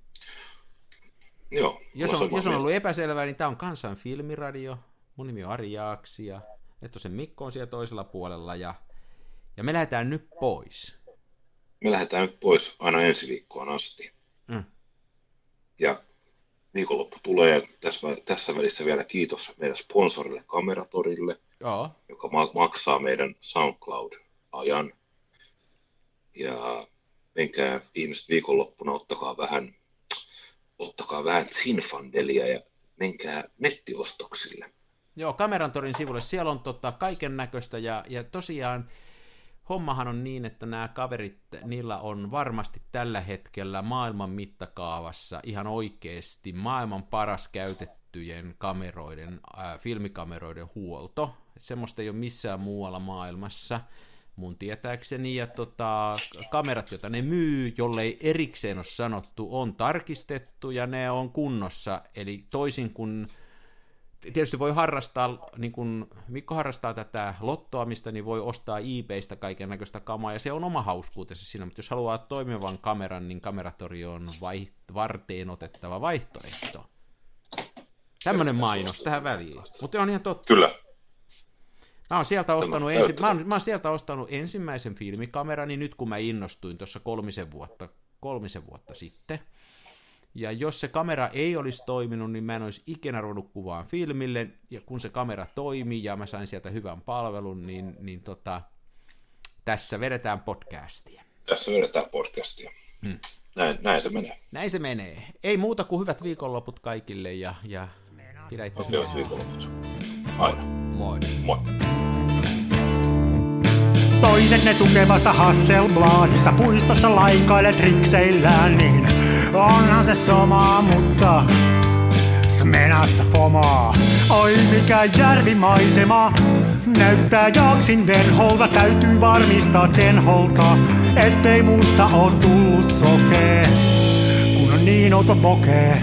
Joo. Jos on, jos on ollut epäselvää, niin tämä on Kansan filmiradio. Mun nimi on Ari Jaaksi ja Ettosen Mikko on siellä toisella puolella ja, ja me lähdetään nyt pois. Me lähdetään nyt pois aina ensi viikkoon asti. Mm. Ja viikonloppu tulee tässä, tässä välissä vielä kiitos meidän sponsorille Kameratorille, Joo. joka ma- maksaa meidän SoundCloud-ajan. Ja menkää ihmiset viikonloppuna, ottakaa vähän, ottakaa vähän Zinfandelia ja menkää nettiostoksille. Joo, Kamerantorin sivulle. Siellä on tota, kaiken näköistä ja, ja tosiaan hommahan on niin, että nämä kaverit, niillä on varmasti tällä hetkellä maailman mittakaavassa ihan oikeasti maailman paras käytettyjen kameroiden, äh, filmikameroiden huolto. Semmoista ei ole missään muualla maailmassa mun tietääkseni, ja tota, kamerat, joita ne myy, jollei erikseen ole sanottu, on tarkistettu ja ne on kunnossa, eli toisin kuin tietysti voi harrastaa, niin kuin Mikko harrastaa tätä lottoamista, niin voi ostaa eBaystä kaiken näköistä kamaa, ja se on oma hauskuutensa siinä, mutta jos haluaa toimivan kameran, niin kameratori on vai, varteen otettava vaihtoehto. Tämmöinen mainos tähän väliin. Mutta on ihan totta. Kyllä. Mä oon, sieltä ostanut ensi... mä, oon, mä oon sieltä ostanut ensimmäisen filmikamerani nyt, kun mä innostuin tuossa kolmisen vuotta, kolmisen vuotta sitten. Ja jos se kamera ei olisi toiminut, niin mä en olisi ikinä ruvennut kuvaan filmille, ja kun se kamera toimii ja mä sain sieltä hyvän palvelun, niin, niin tota, tässä vedetään podcastia. Tässä vedetään podcastia. Hmm. Näin, näin se menee. Näin se menee. Ei muuta kuin hyvät viikonloput kaikille ja, ja pidä itse Hyvät viikonloput. Aina. Moi. Moi. Toisenne tukevassa Hasselbladissa puistossa laikailet rikseillään, niin onhan se sama, mutta Smenassa fomaa. Oi mikä järvimaisema, näyttää jaksin venholta, täytyy varmistaa tenholta, ettei musta oo tullut sokee, kun on niin outo pokee.